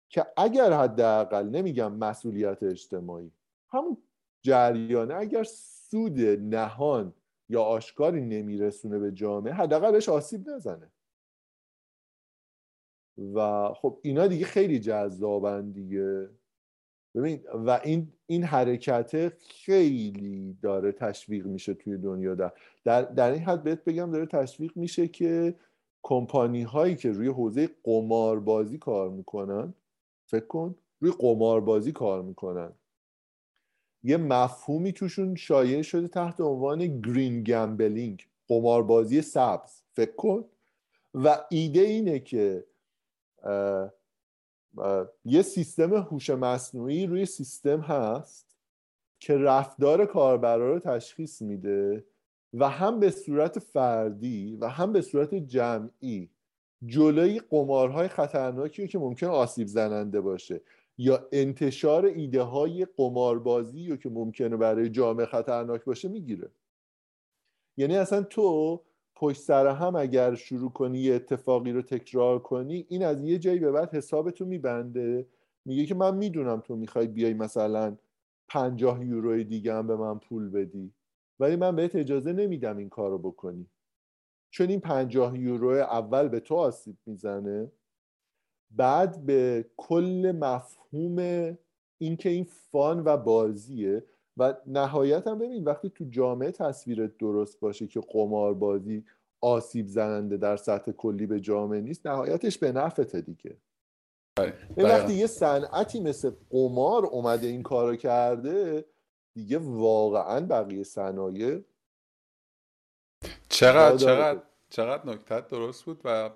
که اگر حداقل نمیگم مسئولیت اجتماعی همون جریانه اگر سود نهان یا آشکاری نمیرسونه به جامعه حداقل بهش آسیب نزنه. و خب اینا دیگه خیلی جذابن دیگه. ببین و این این حرکت خیلی داره تشویق میشه توی دنیا. در در, در این حد بهت بگم داره تشویق میشه که کمپانی هایی که روی حوزه قماربازی کار می‌کنن فکر کن روی قماربازی کار می‌کنن. یه مفهومی توشون شایع شده تحت عنوان گرین گمبلینگ قماربازی سبز فکر کن. و ایده اینه که یه سیستم هوش مصنوعی روی سیستم هست که رفتار کاربرا رو تشخیص میده و هم به صورت فردی و هم به صورت جمعی جلوی قمارهای خطرناکی که ممکن آسیب زننده باشه یا انتشار ایده های قماربازی رو که ممکنه برای جامعه خطرناک باشه می‌گیره. یعنی اصلا تو پشت سر هم اگر شروع کنی یه اتفاقی رو تکرار کنی این از یه جایی به بعد حسابتو میبنده. میگه که من می‌دونم تو می‌خوای بیای مثلا پنجاه یورو دیگه هم به من پول بدی. ولی من بهت اجازه نمیدم این کارو بکنی. چون این پنجاه یورو اول به تو آسیب می‌زنه. بعد به کل مفهوم اینکه این فان و بازیه. و نهایت هم ببین وقتی تو جامعه تصویرت درست باشه که قمار بازی آسیب زننده در سطح کلی به جامعه نیست نهایتش به نفته دیگه. بله. وقتی یه صنعتی مثل قمار اومده این کارو کرده دیگه واقعا بقیه صنایع چقدر چقدر چقدر نکتت درست بود و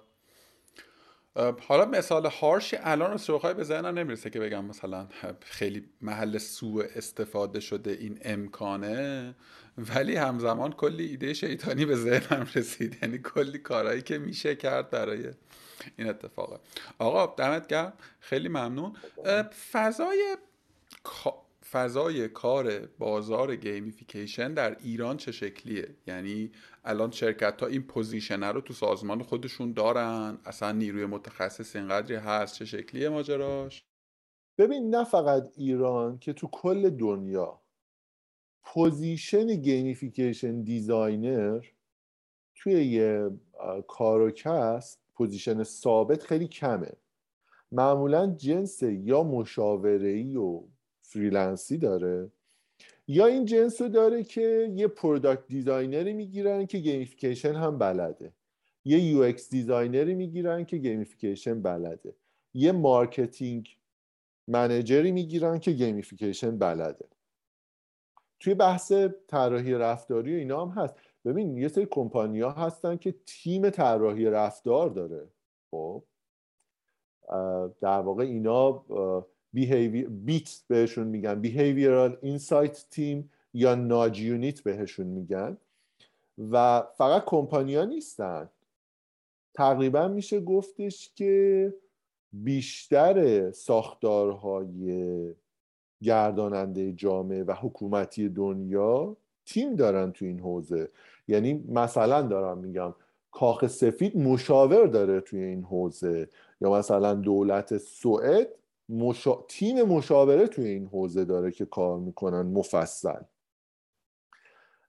حالا مثال هارشی الان رو بخوای به ذهنم نمی‌رسه که بگم مثلا خیلی محل سوء استفاده شده این امکانه ولی همزمان کلی ایده شیطانی به ذهنم رسید. یعنی کلی کارهایی که میشه کرد برای این اتفاقه آقا دمت گرم. خیلی ممنون. فضای فضای کار بازار gamification در ایران چه شکلیه؟ یعنی الان شرکت ها این position ه رو تو سازمان خودشون دارن. اصلا نیروی متخصص اینقدری هست چه شکلیه ماجراش؟ ببین نه فقط ایران که تو کل دنیا position gamification designer توی یه کار و کسب position ثابت خیلی کمه. معمولا جنس یا مشاوره و freelance ی داره یا این جنس رو داره که یه product designer ی می‌گیرن که gamification هم بلده. یه UX designer ی می‌گیرن که gamification بلده. یه marketing manager ی می‌گیرن که gamification بلده. توی بحث طراحی رفتاری و اینا هم هست. ببین یه سری کمپانی ها هستن که تیم طراحی رفتار داره. خب؟ در واقع اینا بیت بهشون میگن. Behavioral insight team یا ناج یونیت بهشون میگن. و فقط کمپانیا نیستن. تقریبا میشه گفتش که بیشتر ساختارهای گرداننده جامعه و حکومتی دنیا تیم دارن تو این حوزه. یعنی مثلا دارم میگم کاخ سفید مشاور داره توی این حوزه. یا مثلا دولت سوئد مشا... تیم مشاوره توی این حوزه داره که کار می‌کنن مفصل.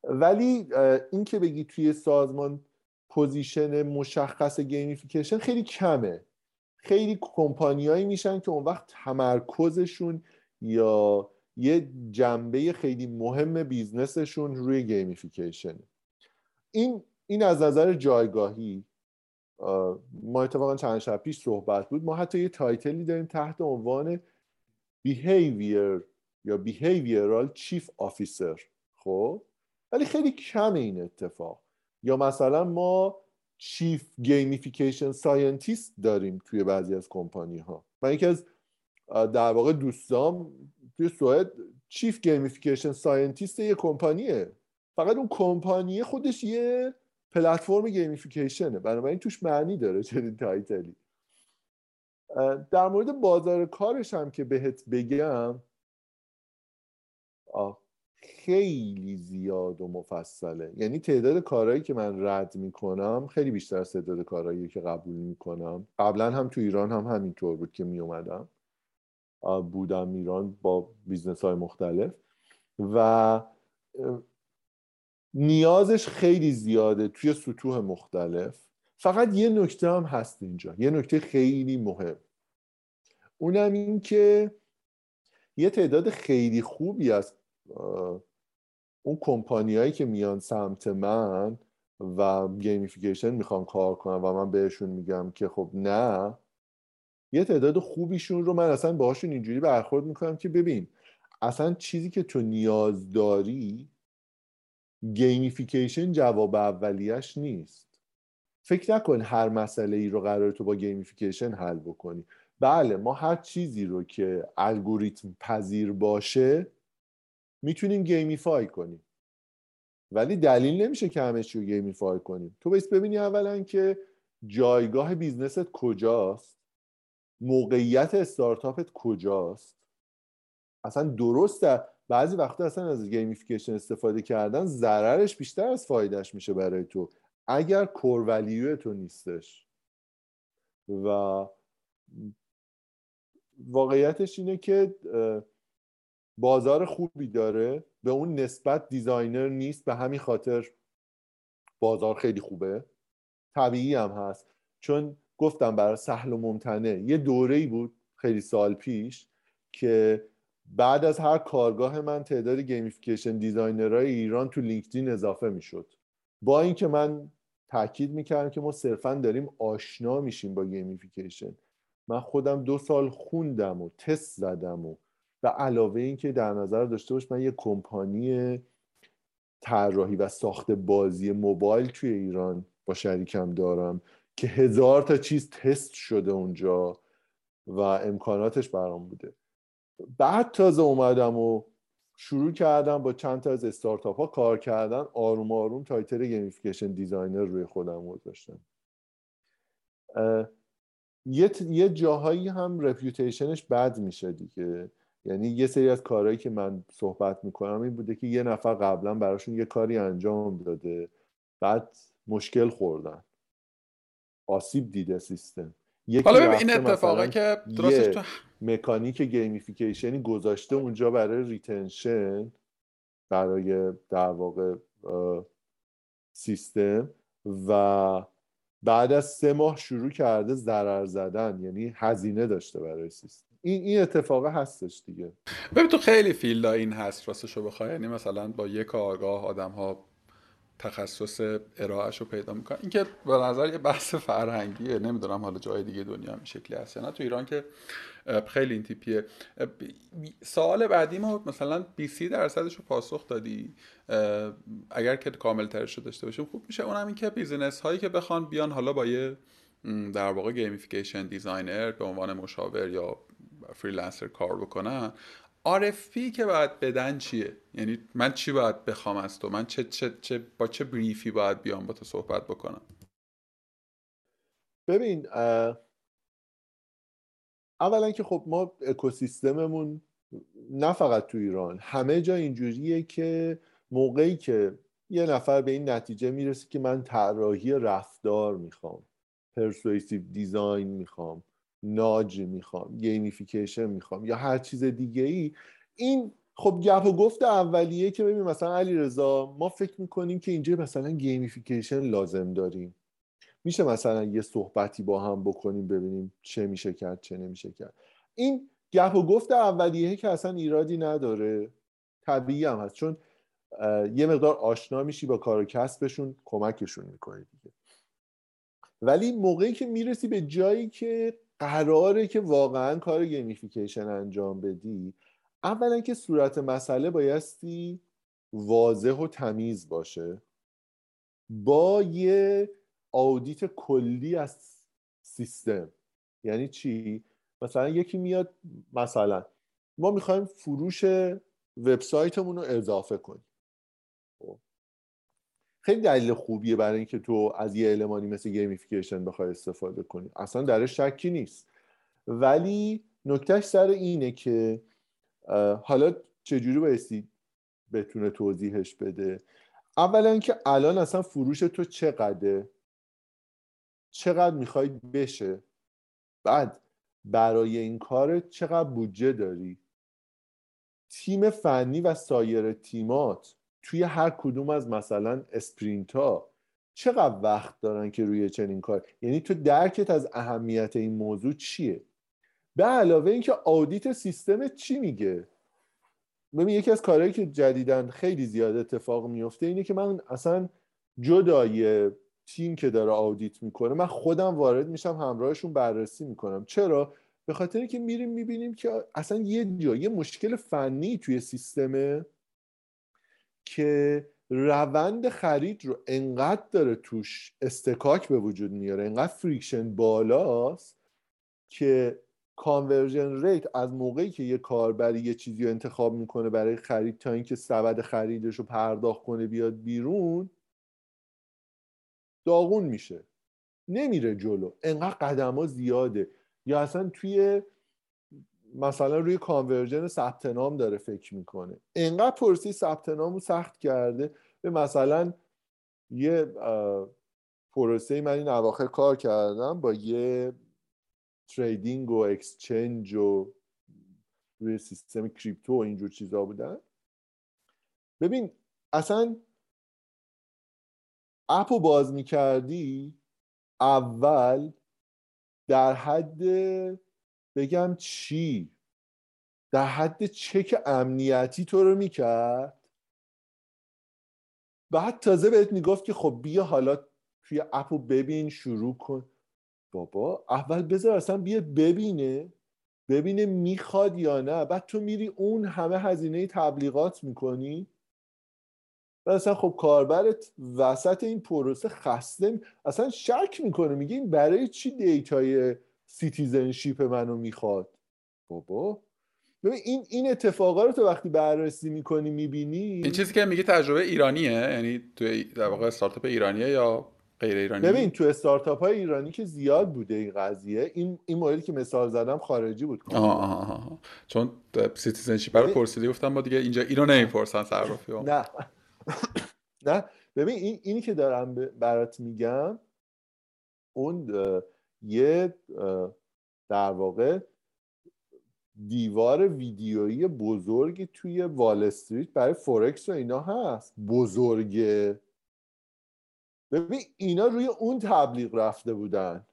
ولی این که بگی توی سازمان position مشخص gamification خیلی کمه. خیلی کمپانیایی میشن که اون وقت تمرکزشون یا یه جنبه خیلی مهم business شون روی gamification این این از نظر جایگاهی ما اتفاقا چند شب پیش صحبت بود. ما حتی یه title ی داریم تحت عنوان behavior یا behavioral chief officer. خب؟ ولی خیلی کم این اتفاق. یا مثلا ما chief gamification scientist داریم توی بعضی از کمپانی ها من یکی از در واقع دوستام توی سوئد chief gamification scientist یه کمپانیه. فقط اون کمپانیه خودش یه platform gamification ه بنابراین توش معنی داره چنین title ی. در مورد بازار کارش هم که بهت بگم خیلی زیاد و مفصله. یعنی تعداد کارهایی که من رد می‌کنم خیلی بیشتر از تعداد کارهایی که قبول می‌کنم. قبلا هم تو ایران هم همینطور بود که میومدم بودم ایران با business های مختلف. و نیازش خیلی زیاده توی سطوح مختلف. فقط یه نکته هم هست اینجا. یه نکته خیلی مهم. اونم این که یه تعداد خیلی خوبی از اون کمپانیایی که میان سمت من و gamification می‌خوان کار کنن و من بهشون میگم که خب نه یه تعداد خوبیشون رو من اصلا باهاشون اینجوری برخورد می‌کنم که ببین اصلا چیزی که تو نیاز داری gamification جواب اولیش نیست. فکر نکن هر مسئله ای رو قراره تو با gamification حل بکنی. بله ما هر چیزی رو که الگوریتم پذیر باشه می‌تونیم gamify کنیم. ولی دلیل نمیشه که همه چی رو gamify کنیم. تو بایست ببینی اولا که جایگاه business ت کجاست؟ موقعیت استارتاپت کجاست؟ اصلا درسته بعضی وقتا اصلا از gamification استفاده کردن ضررش بیشتر از فایدهش میشه برای تو اگر core تو نیستش. و واقعیتش اینه که بازار خوبی داره به اون نسبت designer نیست به همین خاطر بازار خیلی خوبه. طبیعی هم هست. چون گفتم برای سهل و ممتنعه یه دوره بود خیلی سال پیش که بعد از هر کارگاه من تعداد gamification designer های ایران تو لینکدین اضافه می‌شد. با اینکه من تاکید می‌کردم که ما صرفا داریم آشنا میشیم با gamification من خودم دو سال خوندم و تست زدم و و علاوه اینکه در نظر داشته باش من یه کمپانی طراحی و ساخت بازی موبایل توی ایران با شریکم دارم که هزار تا چیز تست شده اونجا و امکاناتش برام بوده. بعد تازه اومدم و شروع کردم با چند تا از استارتاپ ها کار کردن. آروم آروم title gamification designer روی خودم گذاشتم. یه, یه جاهایی هم reputation ش بد میشه دیگه. یعنی یه سری از کارهایی که من صحبت می‌کنم این بوده که یه نفر قبلا براشون یه کاری انجام داده. بعد مشکل خوردن. آسیب دیده سیستم. حالا این اتفاقه که درستش تو مکانیک gamification ی گذاشته اونجا برای retention برای در واقع سیستم و بعد از سه ماه شروع کرده ضرر زدن یعنی هزینه داشته برای سیستم. این این اتفاق هستش دیگه. ببین تو خیلی field این هست راستشو بخوای. یعنی مثلا با یک کارگاه آدم ها تخصص ارائهش رو پیدا می‌کنن این که به نظر یه بحث فرهنگیه نمی‌دونم حالا جای دیگه دنیا هم شکلی هست نه. تو ایران که خیلی این تیپیه. سوال بعدی ما مثلا 20 درصدش رو پاسخ دادی. اگر که کامل ترش رو داشته باشیم خوب میشه. اونم این که business هایی که بخوان بیان حالا با یه در واقع gamification designer به عنوان مشاور یا فریلنسر کار بکنن RFP که باید بدن چیه؟ یعنی من چی باید بخوام از تو؟ من چه, چه, چه با چه بریفی باید بیام با تو صحبت بکنم؟ ببین اولا که خب ما اکوسیستممون نه فقط تو ایران همه جا اینجوریه که موقعی که یه نفر به این نتیجه می‌رسه که من طراحی رفتار می‌خوام پرسویسیو دیزاین می‌خوام. ناج می‌خوام گیمیفیکیشن می‌خوام یا هر چیز دیگه ای این خب گپ و گفت اولیه که ببین مثلا علی رضا ما فکر می‌کنیم که اینجا مثلا گیمیفیکیشن لازم داریم. میشه مثلا یه صحبتی با هم بکنیم ببینیم چه میشه کرد چه نمیشه کرد. این گپ و گفت اولیه که اصلا ایرادی نداره. طبیعی هم هست چون یه مقدار آشنا میشی با کار و کسبشون کمکشون می‌کنی دیگه. ولی موقعی که می‌رسی به جایی که قراره که واقعا کار gamification انجام بدی اولا که صورت مسئله بایستی واضح و تمیز باشه. با یه audit کلی از سیستم. یعنی چی؟ مثلا یکی میاد مثلا ما می‌خوایم فروش وبسایتمون رو اضافه کنیم. خیلی دلیل خوبیه برای اینکه تو از یه element ی مثل gamification بخوای استفاده کنی. اصلا درش شکی نیست. ولی نکتهش سر اینه که حالا چجوری بایستی بتونه توضیحش بده؟ اولا که الان اصلا فروش تو چقدره؟ چقدر می‌خوای بشه؟ بعد برای این کار چقدر بودجه داری؟ تیم فنی و سایر تیمات توی هر کدوم از مثلا sprint ها چقدر وقت دارن که روی چنین کار؟ یعنی تو درکت از اهمیت این موضوع چیه؟ به علاوه اینکه audit سیستم چی میگه؟ ببین یکی از کارهایی که جدیداً خیلی زیاد اتفاق میفته اینه که من اصلا جدای تیم که داره audit می‌کنه من خودم وارد میشم همراهشون بررسی می‌کنم. چرا؟ به خاطر که میریم می‌بینیم که اصلا یه جا یه مشکل فنی توی سیستمه. که روند خرید رو انقدر داره توش اصطکاک به وجود میاره انقدر friction بالاست که conversion rate از موقعی که یه کاربری یه چیزی رو انتخاب می‌کنه برای خرید تا اینکه سبد خریدش رو پرداخت کنه بیاد بیرون داغون میشه. نمیره جلو. انقدر قدم ها زیاده. یا اصلا توی مثلا روی conversion ثبت نام داره فکر می‌کنه. انقدر پروسه ثبت نام رو سخت کرده. به مثلا یه پروسه من این اواخر کار کردم با یه trading و exchange و روی سیستم crypto و اینجور چیزا بودن. ببین اصلا اپ رو باز می‌کردی اول در حد بگم چی؟ در حد چک امنیتی تو رو می‌کرد؟ بعد تازه بهت می‌گفت که خب بیا حالا توی اپو ببین شروع کن. بابا اول بذار اصلا بیا ببینه. ببینه می‌خواد یا نه. بعد تو میری اون همه هزینه تبلیغات می‌کنی. و اصلا خب کاربرت وسط این پروسه خسته اصلا شک می‌کنه. میگه این برای چی data ی citizenship منو می‌خواد. بابا. ببین این این اتفاقا رو تو وقتی بررسی می‌کنی می‌بینی؟ این چیزی که میگه تجربه ایرانیه یعنی تو در واقع استارتاپ ایرانیه یا غیر ایرانی؟ ببین تو استارتاپ های ایرانی که زیاد بوده این قضیه این این موردی که مثال زدم خارجی بود. آها آها چون citizenship رو پرسیدی گفتم ما دیگه اینجا اینو نمی‌پرسن صرافی نه. نه. ببین این اینی که دارم برات میگم اون یه در واقع دیوار ویدیویی بزرگی توی وال استریت برای فورکس و اینا هست. بزرگه. ببین اینا روی اون تبلیغ رفته بودن.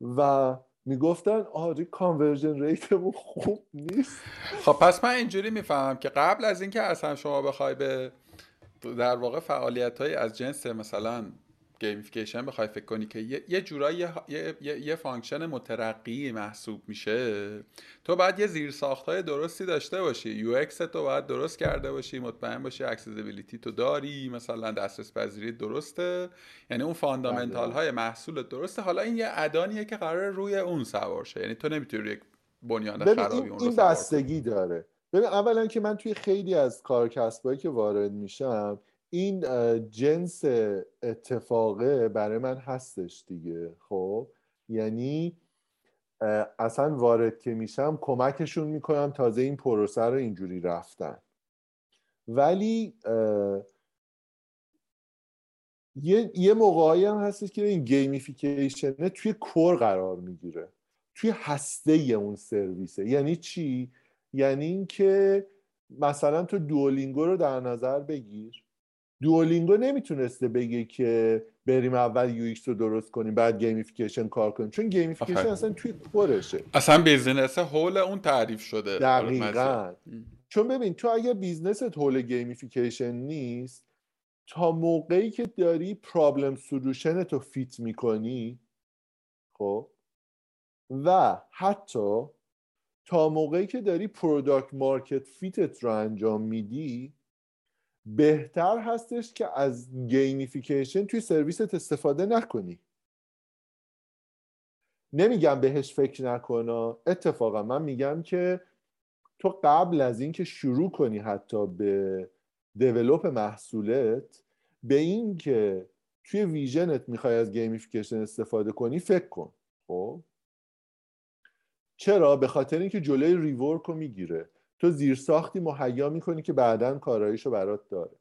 و می‌گفتن آره conversion rate مون خوب نیست. خب پس من اینجوری می‌فهمم که قبل از اینکه اصلا شما بخوای به در واقع فعالیت های از جنس مثلا gamification بخوای فکر کنی که یه, یه جورایی یه, یه،, یه function مترقی محسوب میشه. تو باید یه زیرساخت های درستی داشته باشی. UX تو باید درست کرده باشی مطمئن باشی accessibility تو داری مثلا دسترس پذیری درسته. یعنی اون فاندامنتال های محصول درسته. حالا این یه ادانیه که قرار روی اون سوار شه. یعنی تو نمی‌تونی روی بنیان خرابی این, این بستگی داره. ببین اولا که من توی خیلی از کارکسبایی که وارد میشم این جنس اتفاقه برای من هستش دیگه خب؟ یعنی اصلا وارد که میشم کمکشون می‌کنم تازه این پروسه رو اینجوری رفتن. ولی یه, یه موقعی هم هستش که این gamification ه توی core قرار می‌گیره. توی هسته اون سرویسه. یعنی چی؟ یعنی اینکه مثلا تو دولینگو رو در نظر بگیر. دوولینگو نمی‌تونسته بگه که بریم اول UX رو درست کنیم بعد gamification کار کنیم. چون gamification اصلا توی core شه. اصلا business حول اون تعریف شده. دقیقا. چون ببین تو اگر business ت حول gamification نیست تا موقعی که داری problem solution تو fit می‌کنی خب و حتی تا موقعی که داری product market fit ت رو انجام میدی بهتر هستش که از gamification توی سرویست استفاده نکنی. نمیگم بهش فکر نکنا اتفاقا من میگم که تو قبل از اینکه شروع کنی حتی به develop محصولت به این که توی vision ت می‌خوای از gamification استفاده کنی فکر کن. خب؟ چرا؟ به خاطر اینکه جلوی rework رو می‌گیره. تو زیر ساختی مهیا می‌کنی که بعدا کاراییشو برات داره.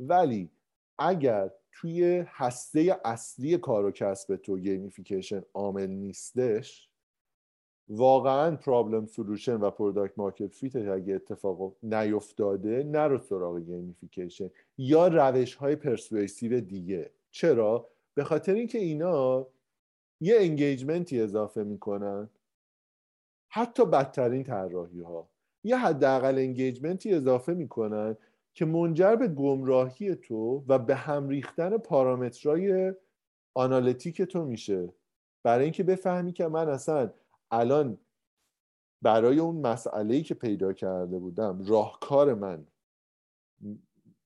ولی اگر توی هسته اصلی کار و کسب تو gamification عامل نیستش واقعا problem solution و product market fit اگه اتفاق نیفتاده نرو سراغ gamification یا روش های persuasive دیگه. چرا؟ به خاطر اینکه اینا یه engagement ی اضافه می‌کنن. حتی بدترین طراحی ها یه حداقل engagement ی اضافه می‌کنن که منجر به گمراهی تو و به هم ریختن پارامترهای analytic تو میشه. برای اینکه بفهمی که من اصلا الان برای اون مسئله که پیدا کرده بودم راهکار من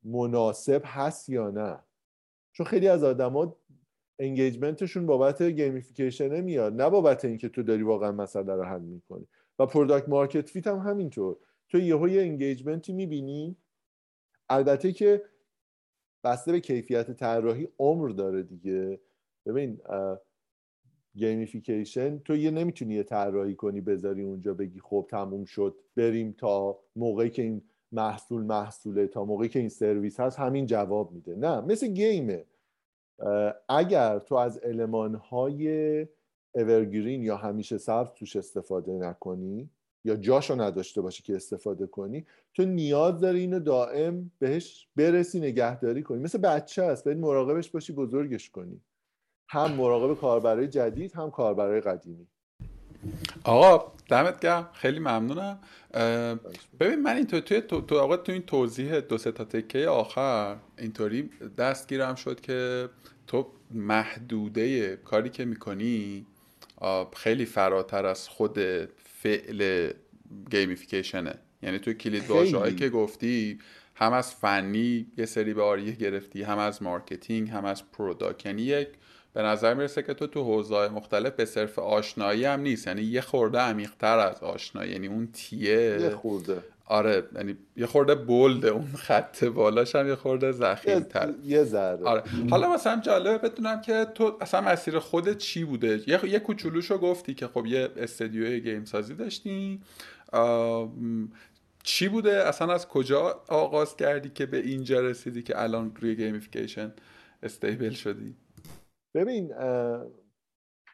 مناسب هست یا نه؟ چون خیلی از آدما engagement شون بابت gamification میاد نه بابت اینکه تو داری واقعا مسئله رو حل می‌کنی. و product market fit هم همینطور. تو یه engagement ی می‌بینی. البته که بسته به کیفیت طراحی عمر داره دیگه. ببین gamification تو یه نمی‌تونی یه طراحی کنی بذاری اونجا بگی خب تموم شد بریم تا موقعی که این محصول محصوله تا موقعی که این سرویس هست همین جواب میده. نه مثل game ه. اگر تو از المانهای evergreen یا همیشه سبز توش استفاده نکنی یا جاشو نداشته باشی که استفاده کنی تو نیاز داری اینو دائم بهش برسی نگهداری کنی. مثل بچه هست باید مراقبش باشی بزرگش کنی. هم مراقب کاربرای جدید هم کاربرای قدیمی. آقا دمت گرم. خیلی ممنونم. ببین من این توی تو, تو آقا تو این توضیح دو سه تا تکه آخر اینطوری دستگیرم شد که تو محدوده کاری که می‌کنی خیلی فراتر از خود فعل gamification ه یعنی تو کلید هایی که گفتی هم از فنی یه سری بهره گرفتی هم از marketing هم از product یعنی یک به نظر می‌رسه که تو تو حوزه‌های مختلف به صرف آشنایی هم نیست. یعنی یه خورده عمیق‌تر از آشنایی. یعنی اون تیه یه خورده. آره یعنی یه خورده bold ه اون خط بالاش هم یه خورده ضخیم‌تر یه ذره. آره. حالا مثلا جالبه بدونم که تو اصلا مسیر خودت چی بوده؟ یه یه کوچولوشو گفتی که خب یه استدیوی game سازی داشتی چی بوده؟ اصلا از کجا آغاز کردی که به اینجا رسیدی که الان روی gamification stable شدی؟ ببین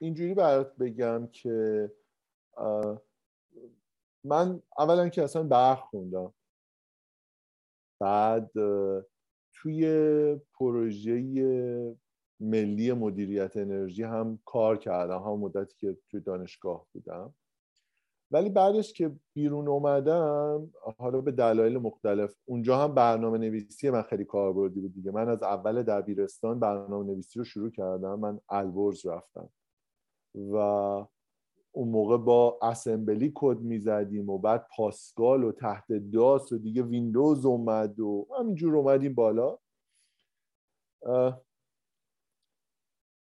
اینجوری برات بگم که من اولا که اصلا برق خوندم. بعد توی پروژه ملی مدیریت انرژی هم کار کردم هم مدتی که توی دانشگاه بودم. ولی بعدش که بیرون اومدم حالا به دلایل مختلف اونجا هم برنامه نویسی من خیلی کاربردی بود دیگه. من از اول دبیرستان برنامه نویسی رو شروع کردم. من الورز رفتم. و اون موقع با اسمبلی کد می‌زدیم و بعد پاسکال و تحت داس و دیگه ویندوز اومد و همینجور اومدیم بالا.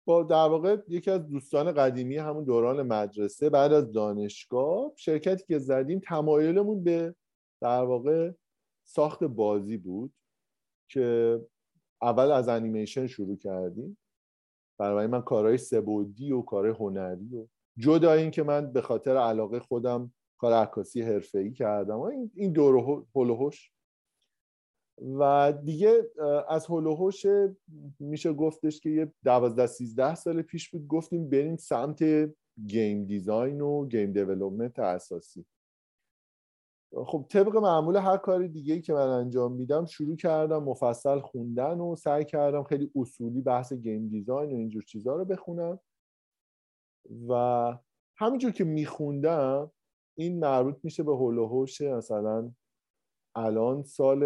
با در واقع یکی از دوستان قدیمی همون دوران مدرسه بعد از دانشگاه شرکتی که زدیم تمایلمون به در واقع ساخت بازی بود که اول از انیمیشن شروع کردیم. برای من کارهای سبودی و کارهای هنری و جدا این که من به خاطر علاقه خودم کار عکاسی حرفه‌ای کردم. و این دور هلوهوش و دیگه از حول و حوش میشه گفتش که یه دوازده سیزده سال پیش بود گفتیم بریم سمت game design و game development اساسی. خب طبق معمول هر کار دیگه ای که من انجام میدم شروع کردم مفصل خوندن و سعی کردم خیلی اصولی بحث game design و اینجور چیزها رو بخونم. و همینجور که میخوندم این مربوط میشه به حول و حوش مثلا الان سال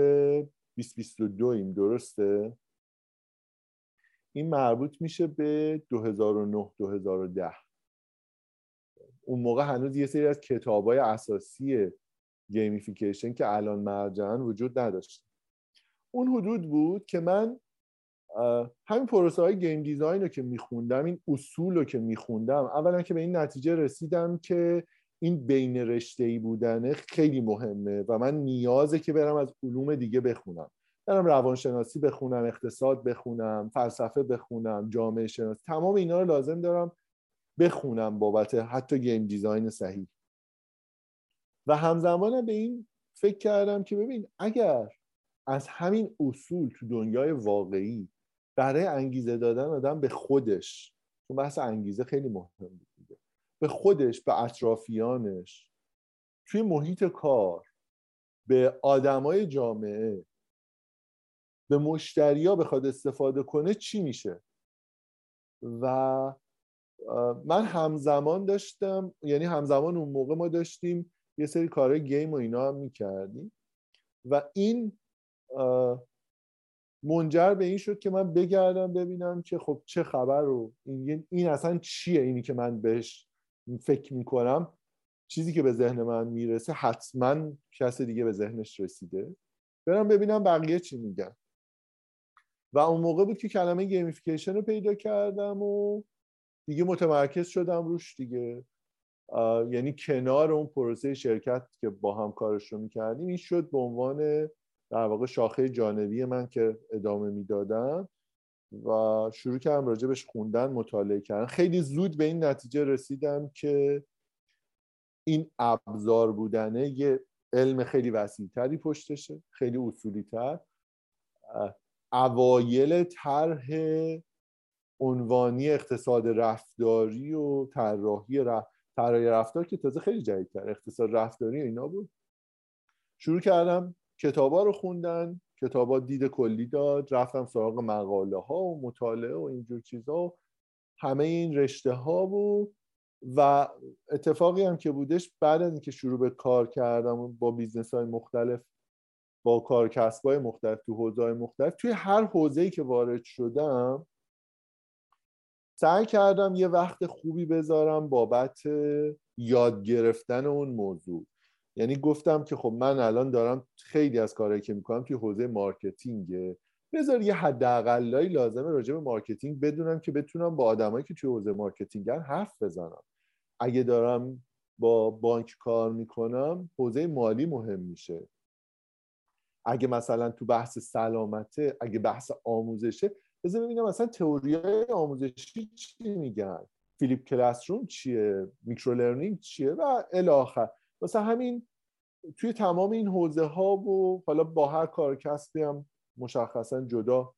2022 این درسته؟ این مربوط میشه به 2009 2010 اون موقع هنوز یه سری از کتاب های اساسی gamification که الان مرجعن وجود نداشت. اون حدود بود که من همین پروسه های game design رو که میخوندم این اصول رو که میخوندم اولا که به این نتیجه رسیدم که این بین رشته ای بودنه خیلی مهمه و من نیازه که برم از علوم دیگه بخونم. برم روانشناسی بخونم اقتصاد بخونم فلسفه بخونم جامعه شناسی تمام اینا رو لازم دارم بخونم بابت حتی گیم دیزاین صحیح. و همزمان به این فکر کردم که ببین اگر از همین اصول تو دنیای واقعی برای انگیزه دادن آدم به خودش. تو بحث انگیزه خیلی مهم بود به خودش به اطرافیانش. توی محیط کار به آدمای جامعه. به مشتریا بخواد استفاده کنه چی میشه؟ و من همزمان داشتم یعنی همزمان اون موقع ما داشتیم یه سری کارهای گیم و اینا هم می‌کردیم. و این منجر به این شد که من بگردم ببینم که خب چه خبر رو این, این اصلا چیه اینی که من بهش فکر می‌کنم؟ چیزی که به ذهن من می‌رسه حتما کس دیگه به ذهنش رسیده. برم ببینم بقیه چی میگن. و اون موقع بود که کلمه gamification رو پیدا کردم و دیگه متمرکز شدم روش دیگه. یعنی کنار اون پروسه شرکت که با هم کارش رو می‌کردیم این شد به عنوان در واقع شاخه جانبی من که ادامه می‌دادم و شروع کردم راجبش خوندن مطالعه کردن. خیلی زود به این نتیجه رسیدم که این ابزار بودنه یه علم خیلی وسیعتری پشتشه خیلی اصولی تر اوایل طرح عنوانی اقتصاد رفتاری و طراحی طراحی رفتار که تازه خیلی جدیدتر اقتصاد رفتاری اینا بود. شروع کردم کتابا رو خوندن کتابا دید کلی داد رفتم سراغ مقاله ها و مطالعه و اینجور چیزا همه این رشته ها بود و اتفاقی هم که بودش بعد از اینکه شروع به کار کردم با business های مختلف با کار و کسب های مختلف تو حوزه های مختلف توی هر حوزه‌ای که وارد شدم سعی کردم یه وقت خوبی بذارم بابت یاد گرفتن اون موضوع. یعنی گفتم که خب من الان دارم خیلی از کارهایی که می‌کنم توی حوزه marketing ه. بذار یه حداقلایی لازمه راجع به marketing بدونم که بتونم با آدمایی که توی حوزه marketing ن حرف بزنم. اگه دارم با بانک کار می‌کنم حوزه مالی مهم میشه. اگه مثلا تو بحث سلامته اگه بحث آموزشه بذار ببینم مثلا تئوری آموزشی چی میگن؟ flipped classroom چیه؟ micro learning چیه؟ و الی واسه همین توی تمام این حوزه ها و حالا با هر کار و کسبی هم مشخصا جدا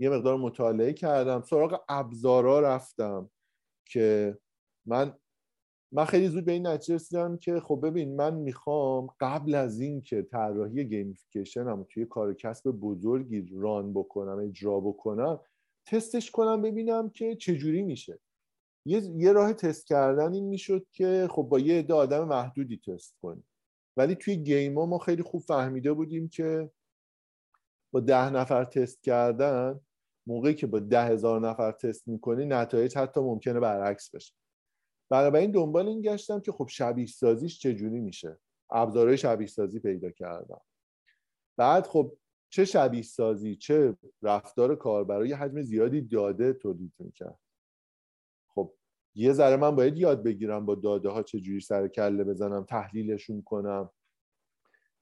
یه مقدار مطالعه کردم سراغ ابزارا رفتم که من من خیلی زود به این نتیجه رسیدم که خب ببین من می‌خوام قبل از این که طراحی gamification هم توی کار و کسب بزرگی run بکنم اجرا بکنم تستش کنم ببینم که چجوری میشه. یه, یه راه تست کردن این می‌شد که خب با یه عده آدم محدودی تست کنیم. ولی توی گیم ما خیلی خوب فهمیده بودیم که با ده نفر تست کردن موقعی که با ده هزار نفر تست می‌کنی نتایج حتی ممکنه برعکس بشه. این دنبال این گشتم که خب شبیه سازیش چجوری میشه. ابزارهای شبیه سازی پیدا کردم. بعد خب چه شبیه سازی چه رفتار کاربر یه حجم زیادی داده تولید می‌کرد. یه ذره من باید یاد بگیرم با داده ها چجوری سر کله بزنم تحلیلشون کنم.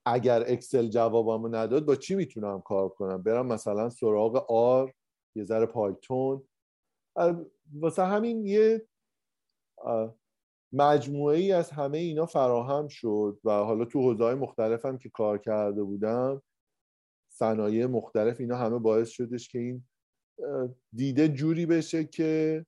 اگر اکسل جوابمو نداد با چی می‌تونم کار کنم؟ برم مثلا سراغ آر یه ذره پایتون واسه همین یه مجموعه ای از همه اینا فراهم شد و حالا تو حوزه مختلفم که کار کرده بودم صنایع مختلف اینا همه باعث شدش که این دیده جوری بشه که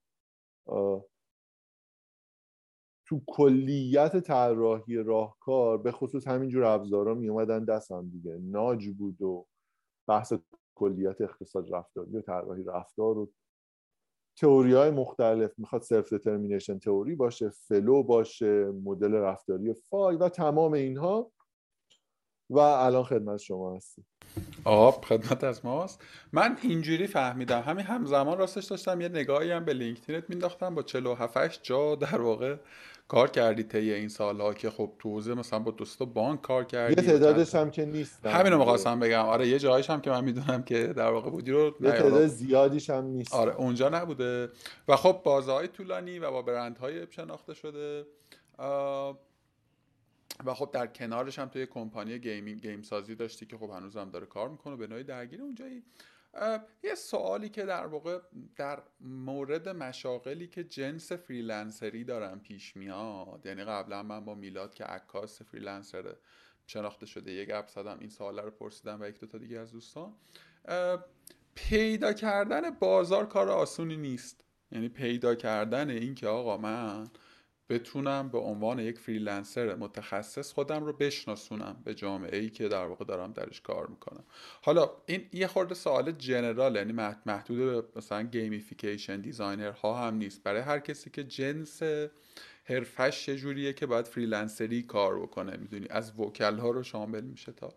تو کلیت طراحی راهکار به خصوص همینجور ابزارا می اومدن دستم دیگه. ناج بود و بحث کلیت اقتصاد رفتاری و طراحی رفتار و تئوری های مختلف. می‌خواد self determination theory باشه flow باشه مدل رفتاری Fogg و تمام اینها. و الان خدمت شما هستیم خدمت از ماست. من اینجوری فهمیدم. همین همزمان راستش داشتم یه نگاهی هم به LinkedIn ت مینداختم با 47 جا در واقع. کار کردی طی این سالها که خب تو حوزه مثلا با دوستا بانک کار کردی؟ یه تعدادش هم که نیست همینو می‌خواستم بگم. آره یه جایش هم که من می‌دونم که در واقع بودی رو یه تعداد زیادیش هم نیست. آره اونجا نبوده. و خب بازه‌های طولانی و با برندهای شناخته شده. و خب در کنارش هم توی کمپانی gaming game سازی داشتی که خب هنوزم داره کار می‌کنه به نوعی درگیر اونجایی. یه سوالی که در واقع در مورد مشاغلی که جنس freelancer ی دارم پیش میاد یعنی قبلا من با میلاد که عکاس freelancer شناخته شده یه گپ زدم این سوال رو پرسیدم و یک دو تا دیگه از دوستان پیدا کردن بازار کار آسونی نیست. یعنی پیدا کردن این که آقا من بتونم به عنوان یک freelancer متخصص خودم رو بشناسونم به جامعه ای که در واقع دارم درش کار می‌کنم. حالا این یه خورده سوال general یعنی محدود به مثلا gamification designer ها هم نیست. برای هر کسی که جنس حرفه‌ش جوریه که باید freelancer ی کار بکنه می‌دونی؟ از وکلا رو شامل میشه تا.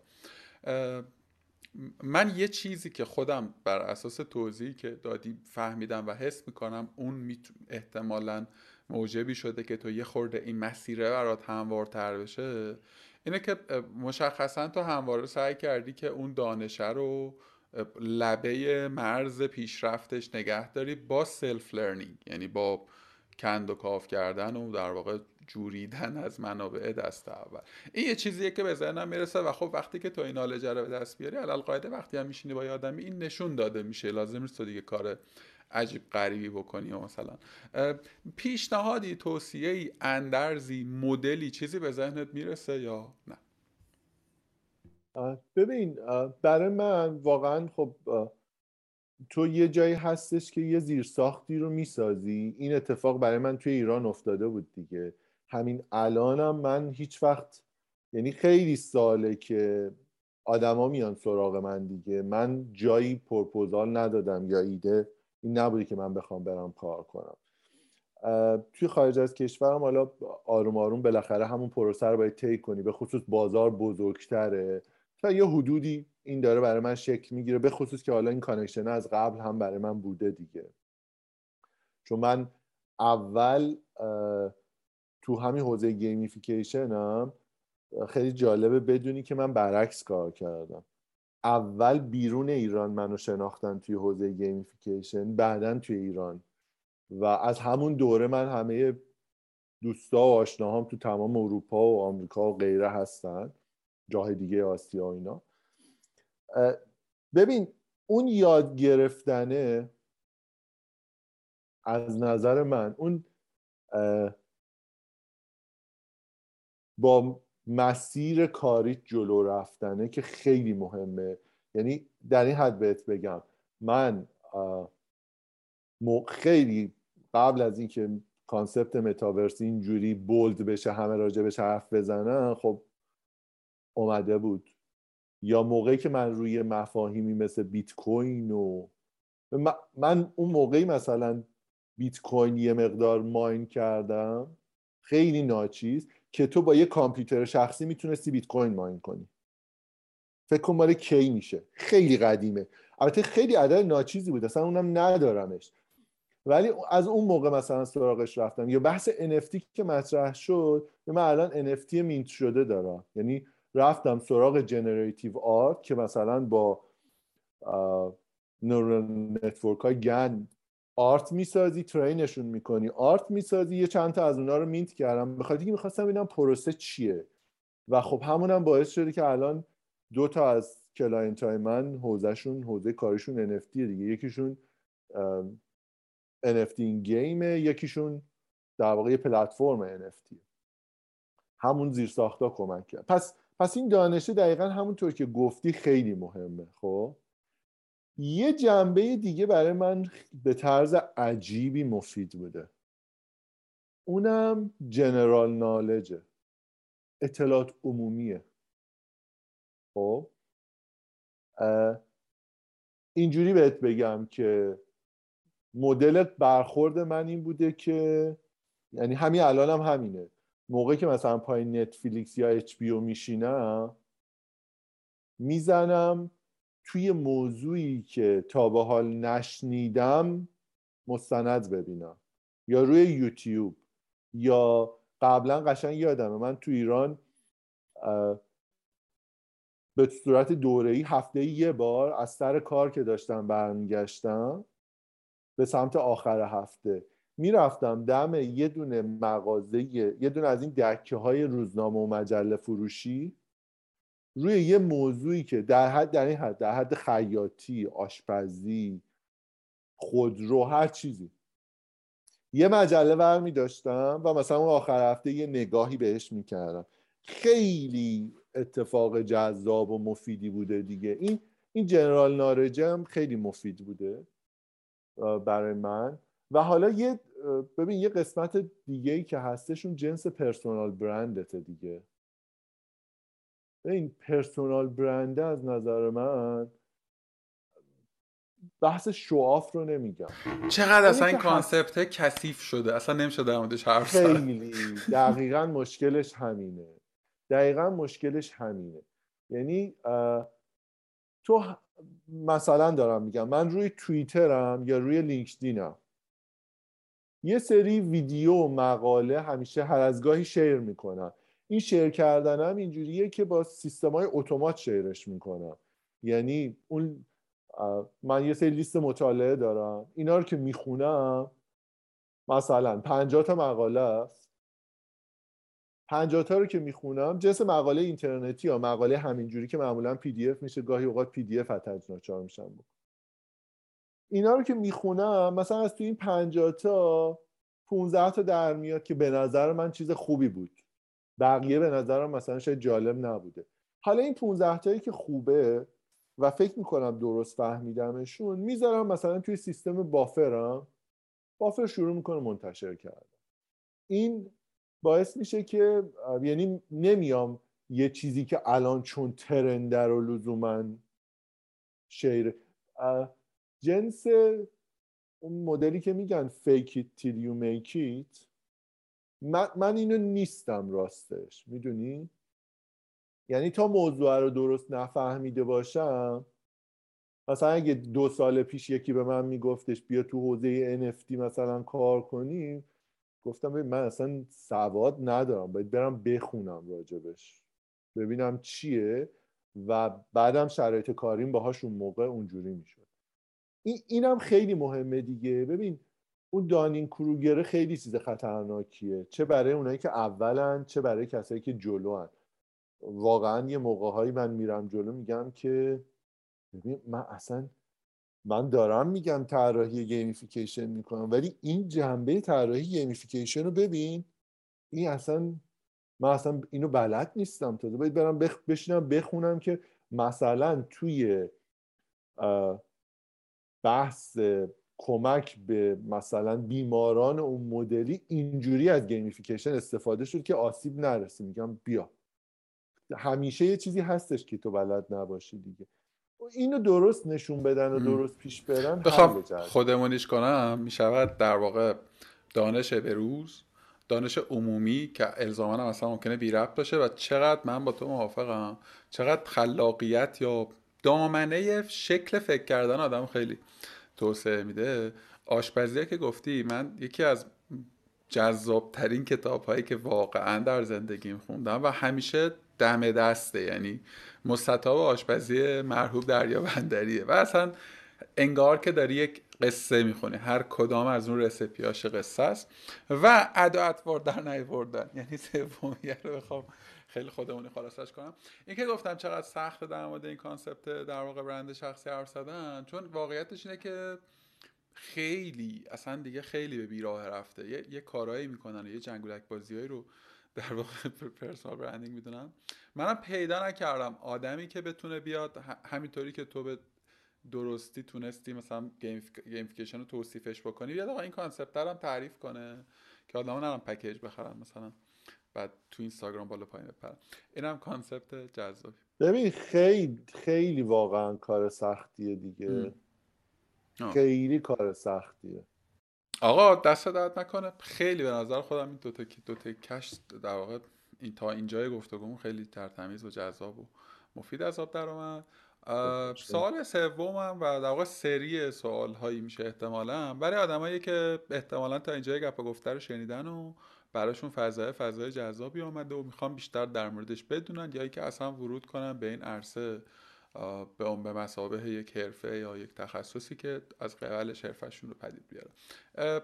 من یه چیزی که خودم بر اساس توضیحی که دادی فهمیدم و حس می‌کنم اون احتمالاً موجبی شده که تو یه خورده این مسیره برات هموارتر بشه اینه که مشخصا تو همواره سعی کردی که اون دانشه رو لبه مرز پیشرفتش نگه داری با self learning یعنی با کند و کاو کردن و در واقع جوریدن از منابع دست اول. این یه چیزیه که به ذهنم می‌رسه و خب وقتی که تو این knowledge رو به دست بیاری علی‌القاعده وقتی هم میشینی با آدمی این نشون داده میشه. لازم نیست تو دیگه کار عجیب غریبی بکنی و مثلا. پیشنهادی توصیه ای اندرزی مدلی چیزی به ذهنت می‌رسه یا نه؟ ببین برای من واقعا خب تو یه جایی هستش که یه زیرساختی رو می‌سازی. این اتفاق برای من توی ایران افتاده بود دیگه. همین الانم من هیچ وقت یعنی خیلی ساله که آدما میان سراغ من دیگه. من جایی پرپوزال ندادم یا ایده این نبودی که من بخوام برم کار کنم. توی خارج از کشورم حالا آروم آروم بالاخره همون پروسه رو باید طی کنی. به خصوص بازار بزرگتره. تا یه حدودی این داره برای من شکل می‌گیره به خصوص که حالا این connection از قبل هم برای من بوده دیگه. چون من اول تو همین حوزه gamification هم خیلی جالبه بدونی که من برعکس کار کردم. اول بیرون ایران منو شناختن توی حوزه gamification بعدا توی ایران. و از همون دوره من همه دوستا و آشناهام تو تمام اروپا و آمریکا و غیره هستن جای دیگه آسیا و اینا. ببین اون یاد گرفتنه از نظر من اون با مسیر کاری جلو رفتنه که خیلی مهمه. یعنی در این حد بهت بگم من خیلی قبل از اینکه concept متاورس اینجوری bold بشه همه راجع بهش حرف بزنن خب اومده بود. یا موقعی که من روی مفاهیمی مثل بیت کوین و من اون موقعی مثلا بیت کوین یه مقدار mine کردم خیلی ناچیز. که تو با یه کامپیوتر شخصی می‌تونستی بیت کوین mine کنی. فکر کن مال کی میشه. خیلی قدیمه. البته خیلی عدد ناچیزی بود. اصلا اونم ندارمش. ولی از اون موقع مثلا سراغش رفتم. یا بحث NFT که مطرح شد من الان NFT mint شده دارم. یعنی رفتم سراغ generative art که مثلا با neural network های GAN art می‌سازی train شون می‌کنی. art می‌سازی یه چند تا از اونا رو mint کردم. به خاطر می‌خواستم ببینم پروسه چیه. و خب همونم باعث شده که الان دو تا از client های من حوزهشون حوزه کارشون NFT دیگه. یکیشون NFT این game ه یکیشون در واقع platform NFT همون زیر ساختا کمک کرد. پس پس این دانشه دقیقا همونطور که گفتی خیلی مهمه خب؟ یه جنبه دیگه برای من به طرز عجیبی مفید بوده. اونم جنرال نالجه. اطلاعات عمومیه. خب؟ اینجوری بهت بگم که مدل برخورد من این بوده که یعنی همین الانم هم همینه. موقعی که مثلا پای نتفلیکس یا اچ میشینم می‌زنم توی موضوعی که تا به حال نشنیدم مستند ببینم. یا روی یوتیوب. یا قبلا قشنگ یادمه من تو ایران به صورت دوره‌ای هفته یه بار از سر کار که داشتم برمیگشتم به سمت آخر هفته می‌رفتم دم یه دونه مغازه یه دونه از این دکه های روزنامه و مجله فروشی. روی یه موضوعی که در حد در این حد در حد خیاطی آشپزی خودرو هر چیزی. یه مجله برمی داشتم و مثلا اون آخر هفته یه نگاهی بهش می‌کردم. خیلی اتفاق جذاب و مفیدی بوده دیگه. این این جنرال نارجم خیلی مفید بوده برای من. و حالا یه ببین یه قسمت دیگه ای که هستشون جنس پرسونال برندته دیگه. این personal brand ه از نظر من بحث show off رو نمیگم. چقدر اصلا این concept کثیف شده. اصلا نمیشه در موردش حرف خیلی. دقیقا مشکلش همینه. دقیقا مشکلش همینه. یعنی تو مثلا دارم میگم. من روی توییترم یا روی لینکدینم یه سری ویدیو و مقاله همیشه هر از گاهی share می‌کنم این share کردنم اینجوریه که با سیستم های اتومات شیرش می‌کنم. یعنی اون من یه سری لیست مطالعه دارم. اینا رو که می‌خونم مثلا 50 تا مقاله است. 50 تا رو که می‌خونم جنس مقاله اینترنتی یا مقاله همینجوری که معمولا PDF میشه گاهی اوقات PDF ناچار میشم اینا رو که می‌خونم مثلا از تو این 50 تا 15 تا در میاد که به نظر من چیز خوبی بود. بقیه به نظرم مثلا شاید جالب نبوده. حالا این 15 تایی که خوبه و فکر می‌کنم درست فهمیدمشون می‌ذارم مثلا توی سیستم بافرم بافر شروع می‌کنه منتشر کردن. این باعث میشه که یعنی نمیام یه چیزی که الان چون ترنده رو لزوما شیر جنس اون مدلی که میگن fake it till you make it من, من اینو نیستم راستش. می‌دونی؟ یعنی تا موضوع رو درست نفهمیده باشم مثلا اگه دو سال پیش یکی به من میگفتش بیا تو حوزه NFT مثلا کار کنیم گفتم ببین من اصلا سواد ندارم باید برم بخونم راجبش. ببینم چیه و بعدم شرایط کاریم باهاش اون موقع اونجوری می‌شد. این اینم خیلی مهمه دیگه. ببین اون Dunning Kruger ه خیلی چیز خطرناکیه. چه برای اونایی که اولن چه برای کسایی که جلوان. واقعا یه موقع من میرم جلو میگم که ببین من اصلا من دارم میگم طراحی gamification می‌کنم ولی این جنبه طراحی gamification رو ببین این اصلا من اصلا اینو بلد نیستم. تازه باید برم بخ... بشینم بخونم که مثلا توی بحث کمک به مثلا بیماران اون مدلی اینجوری از gamification استفاده شد که آسیب نرسه. میگم بیا. همیشه یه چیزی هستش که تو بلد نباشی دیگه. اینو درست نشون بدن و درست پیش برن بخوام خودمونیش کنم. می‌شود در واقع دانش به روز دانش عمومی که الزاما هم اصلا ممکنه بی ربط باشه و چقدر من با تو موافقم چقدر خلاقیت یا دامنه شکل فکر کردن آدم خیلی توسعه میده. آشپزی که گفتی من یکی از جذابترین کتاب هایی که واقعا در زندگیم خوندم و همیشه دم دسته یعنی مستطاب آشپزی مرحوب دریا بندریه و اصلا انگار که داری یک قصه می‌خونی. هر کدام از اون رسپیاش قصه است. و اداعت در نیوردن یعنی سومیه رو بخوام خیلی خودمونی خلاصش کنم. این که گفتم چقدر سخته در مورد این کانسپت در واقع برند شخصی حرف زدن چون واقعیتش اینه که خیلی اصلا دیگه خیلی به بیراه رفته. یه, یه کارهایی می‌کنن یه جنگولک بازیهایی رو در واقع پرسونال برندینگ می‌دونم. منم پیدا نکردم آدمی که بتونه بیاد همینطوری که تو به درستی تونستی مثلا gamification رو توصیفش بکنی بیاد آقا این concept هم تعریف کنه که آدم نرم package بخرن مثلا. بعد تو اینستاگرام بالا پایین بپرن اینم concept جذابی. ببین خیلی خیلی واقعا کار سختیه دیگه. خیلی کار سختیه. آقا دست درد نکنه. خیلی به نظر خودم این دوتا دوتا کش در واقع این تا اینجای گفتگومون خیلی تر و تمیز و جذاب و مفید از آب در اومد. سوال سومم و در واقع سری سوال هایی میشه احتمالا. برای آدمایی که احتمالا تا اینجای گپ گفته رو شنیدن و براشون فضای فضای جذابی آمده و می‌خوام بیشتر در موردش بدونن یا که اصلا ورود کنن به این عرصه به اون به مسابه یک حرفه یا یک تخصصی که از قبلش حرفشون رو پدید بیارن.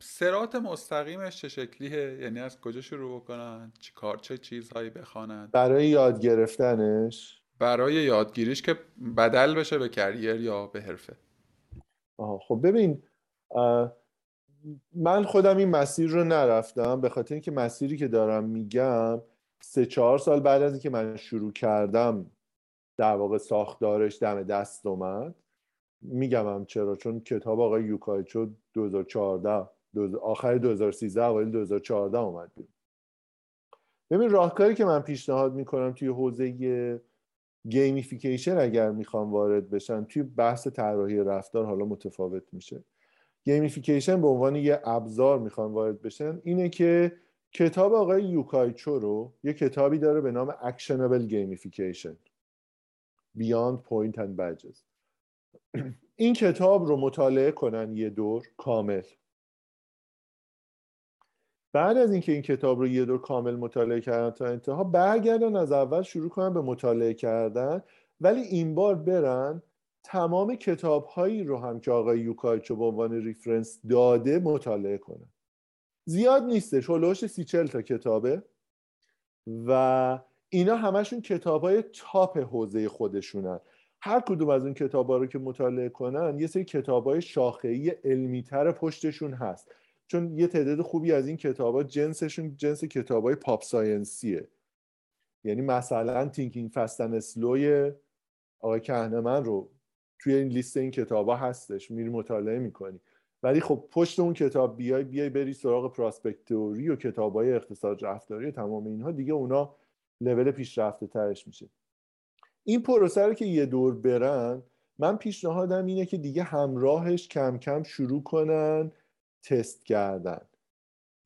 سرات مستقیمش چه شکلیه؟ یعنی از کجا شروع بکنن؟ چه کار چه چیزهایی بخوانند برای یاد گرفتنش؟ برای یادگیریش که بدل بشه به کریر یا به حرفه. آها خب ببین من خودم این مسیر رو نرفتم به خاطر اینکه مسیری که دارم میگم سه چهار سال بعد از اینکه من شروع کردم در واقع ساختارش دم دست اومد میگم هم چرا؟ چون کتاب آقای یوکایچو 2014 آخر 2013 اوایل 2014 اومد بیرون. ببین راهکاری که من پیشنهاد می‌کنم توی حوزه gamification اگر می‌خوام وارد بشن توی بحث طراحی رفتار حالا متفاوت میشه. gamification به عنوان یه ابزار می‌خوان وارد بشن اینه که کتاب آقای یوکایچو رو یه کتابی داره به نام Actionable Gamification. Beyond Points and Badges. این کتاب رو مطالعه کنن یه دور کامل. بعد از اینکه این کتاب رو یه دور کامل مطالعه کردن تا انتها برگردن از اول شروع کنن به مطالعه کردن ولی این بار برن تمام کتاب هایی رو هم که آقای یوکایچو به عنوان reference داده مطالعه کنن زیاد نیستش هلوش سی چل تا کتابه و اینا همشون کتاب های تاپ حوزه خودشونن. هر کدوم از اون کتاب ها رو که مطالعه کنن یه سری کتاب های شاخه‌ای علمی تر پشتشون هست. چون یه تعداد خوبی از این کتاب ها جنسشون جنس کتاب های pop science ـیه. یعنی مثلا Thinking, Fast and Slow ـی آقای کهنمن رو توی این لیست این کتاب ها هستش میری مطالعه می‌کنی. ولی خب پشت اون کتاب بیای بیای بری سراغ prospect theory و کتاب های اقتصاد رفتاری تمام اینها دیگه اونا لول پیشرفته ترش میشه. این پروسه رو که یه دور برن من پیشنهادم اینه که دیگه همراهش کم کم شروع کنن تست کردن.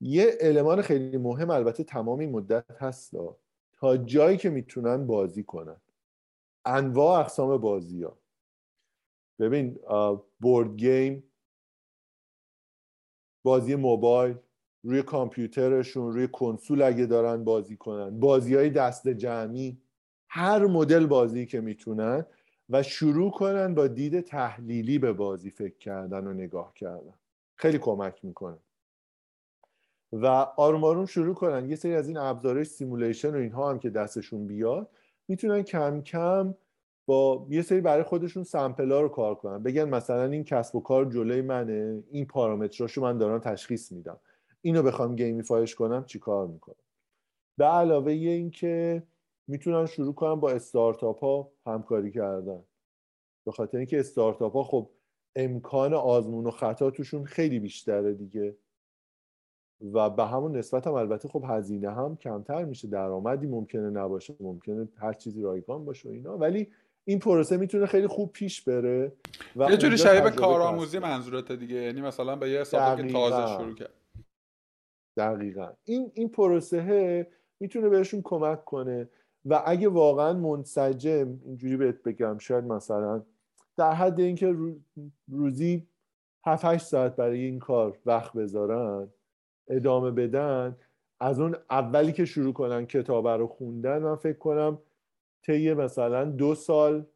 یه المان خیلی مهم البته تمام این مدت هست تا جایی که می‌تونن بازی کنن. انواع اقسام بازی ها ببین بورد گیم بازی موبایل روی کامپیوترشون روی کنسول اگه دارن بازی کنن بازی های دست جمعی هر مدل بازی که می‌تونن و شروع کنن با دید تحلیلی به بازی فکر کردن و نگاه کردن. خیلی کمک می‌کنه. و آروم آروم شروع کنن. یه سری از این ابزارهای simulation و اینها هم که دستشون بیاد می‌تونن کم کم با یه سری برای خودشون sample ا رو کار کنن. بگن مثلا این کسب و کار جلوی منه این پارامتراشو من دارم تشخیص میدم. اینو بخوام gamify ش کنم چیکار می‌کنم به علاوه اینکه می‌تونن شروع کنن با استارتاپ ها همکاری کردن. به خاطر اینکه استارتاپ ها خب امکان آزمون و خطا توشون خیلی بیشتره دیگه. و به همون نسبت هم البته خب هزینه هم کمتر میشه. درآمدی ممکنه نباشه ممکنه هر چیزی رایگان باشه و اینا. ولی این پروسه می‌تونه خیلی خوب پیش بره و یه جوری شبیه کارآموزی منظورته دیگه. یعنی مثلا به یه حسابی که تازه شروع کرد. دقیقا. این این پروسه می‌تونه بهشون کمک کنه و اگه واقعا منسجم اینجوری بهت بگم شاید مثلا در حد اینکه روزی 7 8 ساعت برای این کار وقت بذارن ادامه بدن از اون اولی که شروع کنن کتاب رو خوندن من فکر کنم طی مثلا دو سال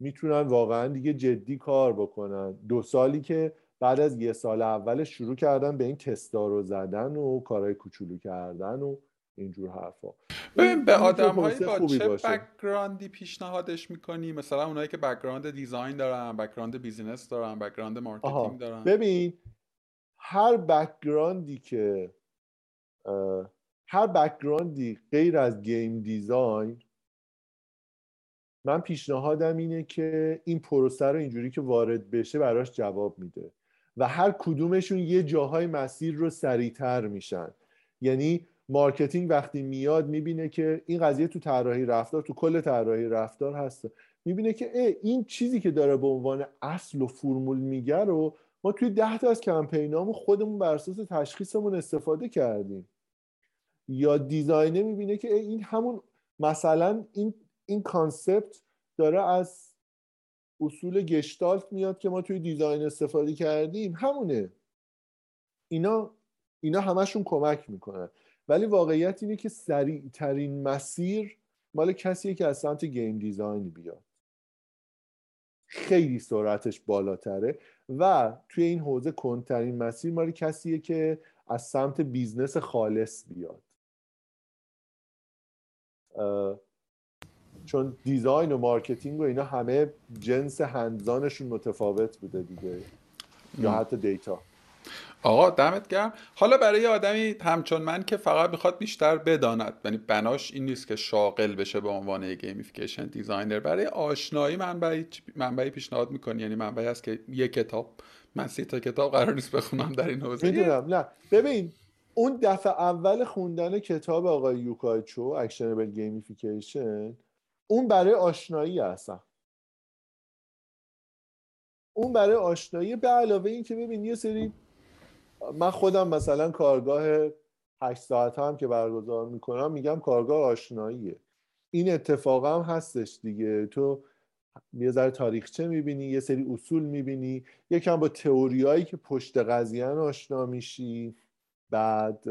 می‌تونن واقعا دیگه جدی کار بکنن. دو سالی که بعد از یه سال اولش شروع کردن به این تستا رو زدن و کارهای کوچولو کردن و اینجور حرفا. ببین به آدم با چه background ی پیشنهادش می‌کنی؟ مثلا اونایی که background design دارن background business دارن background marketing دارن. ببین هر background ی که هر background ی غیر از game design من پیشنهادم اینه که این پروسه رو اینجوری که وارد بشه براش جواب میده و هر کدومشون یه جاهای مسیر رو سریعتر میشن. یعنی marketing وقتی میاد می‌بینه که این قضیه تو طراحی رفتار تو کل طراحی رفتار هست. می‌بینه که این چیزی که داره به عنوان اصل و فرمول میگه رو ما توی ده تا از کمپینامون خودمون بر اساس تشخیصمون استفاده کردیم. یا design ه می‌بینه که این همون مثلا این این concept داره از اصول گشتالت میاد که ما توی design استفاده کردیم. همونه. اینا اینا همشون کمک می‌کنن. ولی واقعیت اینه که سریع ترین مسیر مال کسیه که از سمت game design بیاد. خیلی سرعتش بالاتره و توی این حوزه کندترین مسیر مال کسیه که از سمت business خالص بیاد. چون design و marketing و اینا همه جنس hands-on شون متفاوت بوده دیگه. یا حتی data. آقا دمت گرم. حالا برای آدمی همچون من که فقط می‌خواد بیشتر بداند. یعنی بناش این نیست که شاغل بشه به عنوان gamification designer برای آشنایی منبعی منبعی پیشنهاد می‌کنی؟ یعنی منبعی هست که یه کتاب من سی تا کتاب قرار نیست بخونم در این حوزه. می‌دونم. نه. ببین اون دفعه اول خوندن کتاب آقای یوکایچو Actionable Gamification اون برای آشنایی هستش اون برای آشنایی به علاوه این که ببین یه سری من خودم مثلا کارگاه هشت ساعت هم که برگزار می‌کنم میگم کارگاه آشناییه. این اتفاق هم هستش دیگه. تو یه ذره تاریخچه می‌بینی یه سری اصول می‌بینی. یکم با تئوریایی که پشت قضیه آشنا میشی. بعد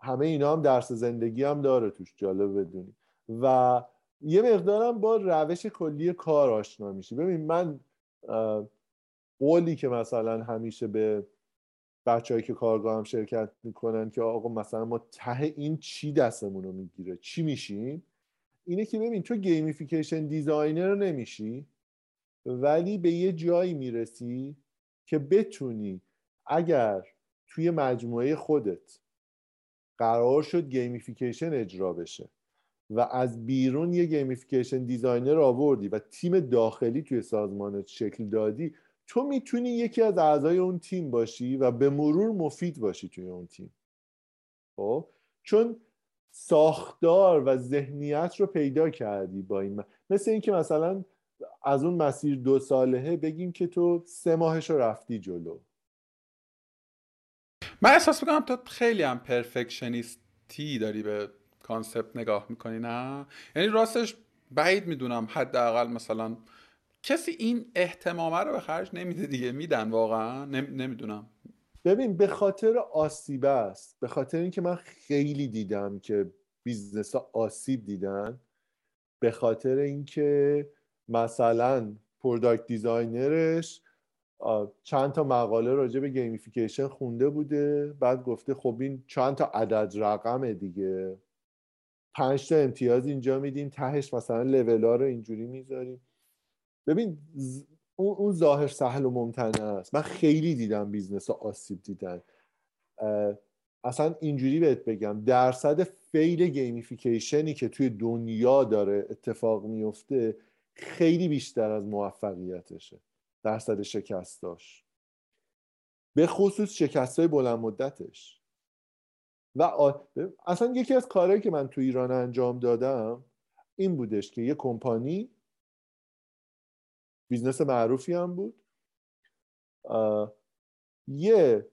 همه اینا هم درس زندگی هم داره توش جالب بدونی. و یه مقدارم با روش کلی کار آشنا میشی. ببین من قولی که مثلا همیشه به بچه‌هایی که کارگاه هم شرکت می‌کنن که آقا مثلا ما ته این چی دستمون رو می‌گیره چی میشیم اینه که ببین تو gamification designer نمیشی ولی به یه جایی می‌رسی که بتونی اگر توی مجموعه خودت قرار شد gamification اجرا بشه. و از بیرون یه gamification designer آوردی و تیم داخلی توی سازمانت شکل دادی تو می‌تونی یکی از اعضای اون تیم باشی و به مرور مفید باشی توی اون تیم. خب؟ چون ساختار و ذهنیت رو پیدا کردی با این مثل اینکه مثلا از اون مسیر دو سالهه بگیم که تو سه ماهش رو رفتی جلو. من احساس می‌کنم تو خیلی هم perfectionist ی داری به concept نگاه می‌کنی نه؟ یعنی راستش بعید می‌دونم حداقل مثلا کسی این اهتمامه رو به خرج نمیده دیگه. میدن واقعا؟ نمی‌دونم. ببین به خاطر آسیبه است. به خاطر اینکه من خیلی دیدم که business ها آسیب دیدن. به خاطر اینکه مثلا product designer ش چند تا مقاله راجع به gamification خونده بوده. بعد گفته خب این چند تا عدد رقمه دیگه. پنج تا امتیاز اینجا میدیم. تهش مثلا لول ها رو اینجوری می‌ذاریم. ببین اون ظاهر سهل و ممتنعه است. من خیلی دیدم business ها آسیب دیدن. اصلا اینجوری بهت بگم درصد fail gamification ی که توی دنیا داره اتفاق میفته خیلی بیشتر از موفقیتشه. درصد شکستاش. به خصوص شکست های بلند مدتش و اصلا یکی از کارهایی که من تو ایران انجام دادم این بودش که یه کمپانی business معروفی هم بود. یه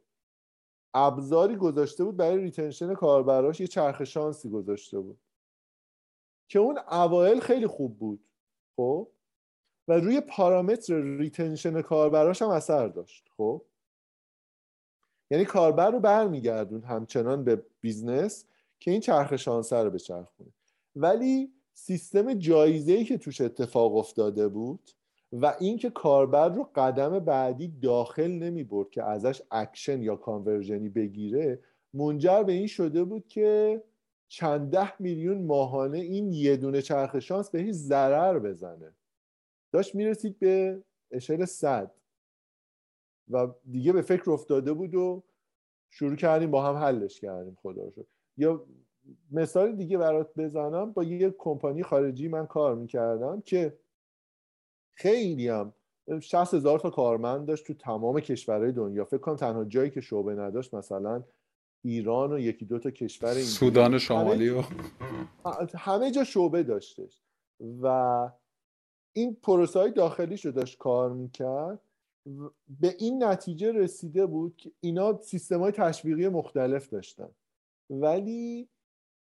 ابزاری گذاشته بود برای retention کاربراش یه چرخ شانسی گذاشته بود که اون اوایل خیلی خوب بود خب؟ و روی پارامتر retention کاربراش هم اثر داشت خب؟ یعنی کاربر رو برمیگردوند همچنان به business که این چرخ شانسه رو بچرخونه. ولی سیستم جایزه ای که توش اتفاق افتاده بود و اینکه کاربر رو قدم بعدی داخل نمی برد که ازش اکشن یا conversion ی بگیره منجر به این شده بود که چند ده میلیون ماهانه این یه دونه چرخ شانس به هیچ ضرر بزنه. داشت می‌رسید به اشل صد. و دیگه به فکر افتاده بود و شروع کردیم با هم حلش کردیم خدا رو یا مثال دیگه برات بزنم با یه کمپانی خارجی من کار می‌کردم که خیلی هم 60 هزار تا کارمند داشت تو تمام کشورهای دنیا. فکر کنم تنها جایی که شعبه نداشت مثلا ایران و یکی دو تا کشور سودان شمالی و همه جا شعبه داشتش. و این پروسه های داخلیش رو داشت کار می‌کرد. به این نتیجه رسیده بود که اینا سیستم های تشویقی مختلف داشتن. ولی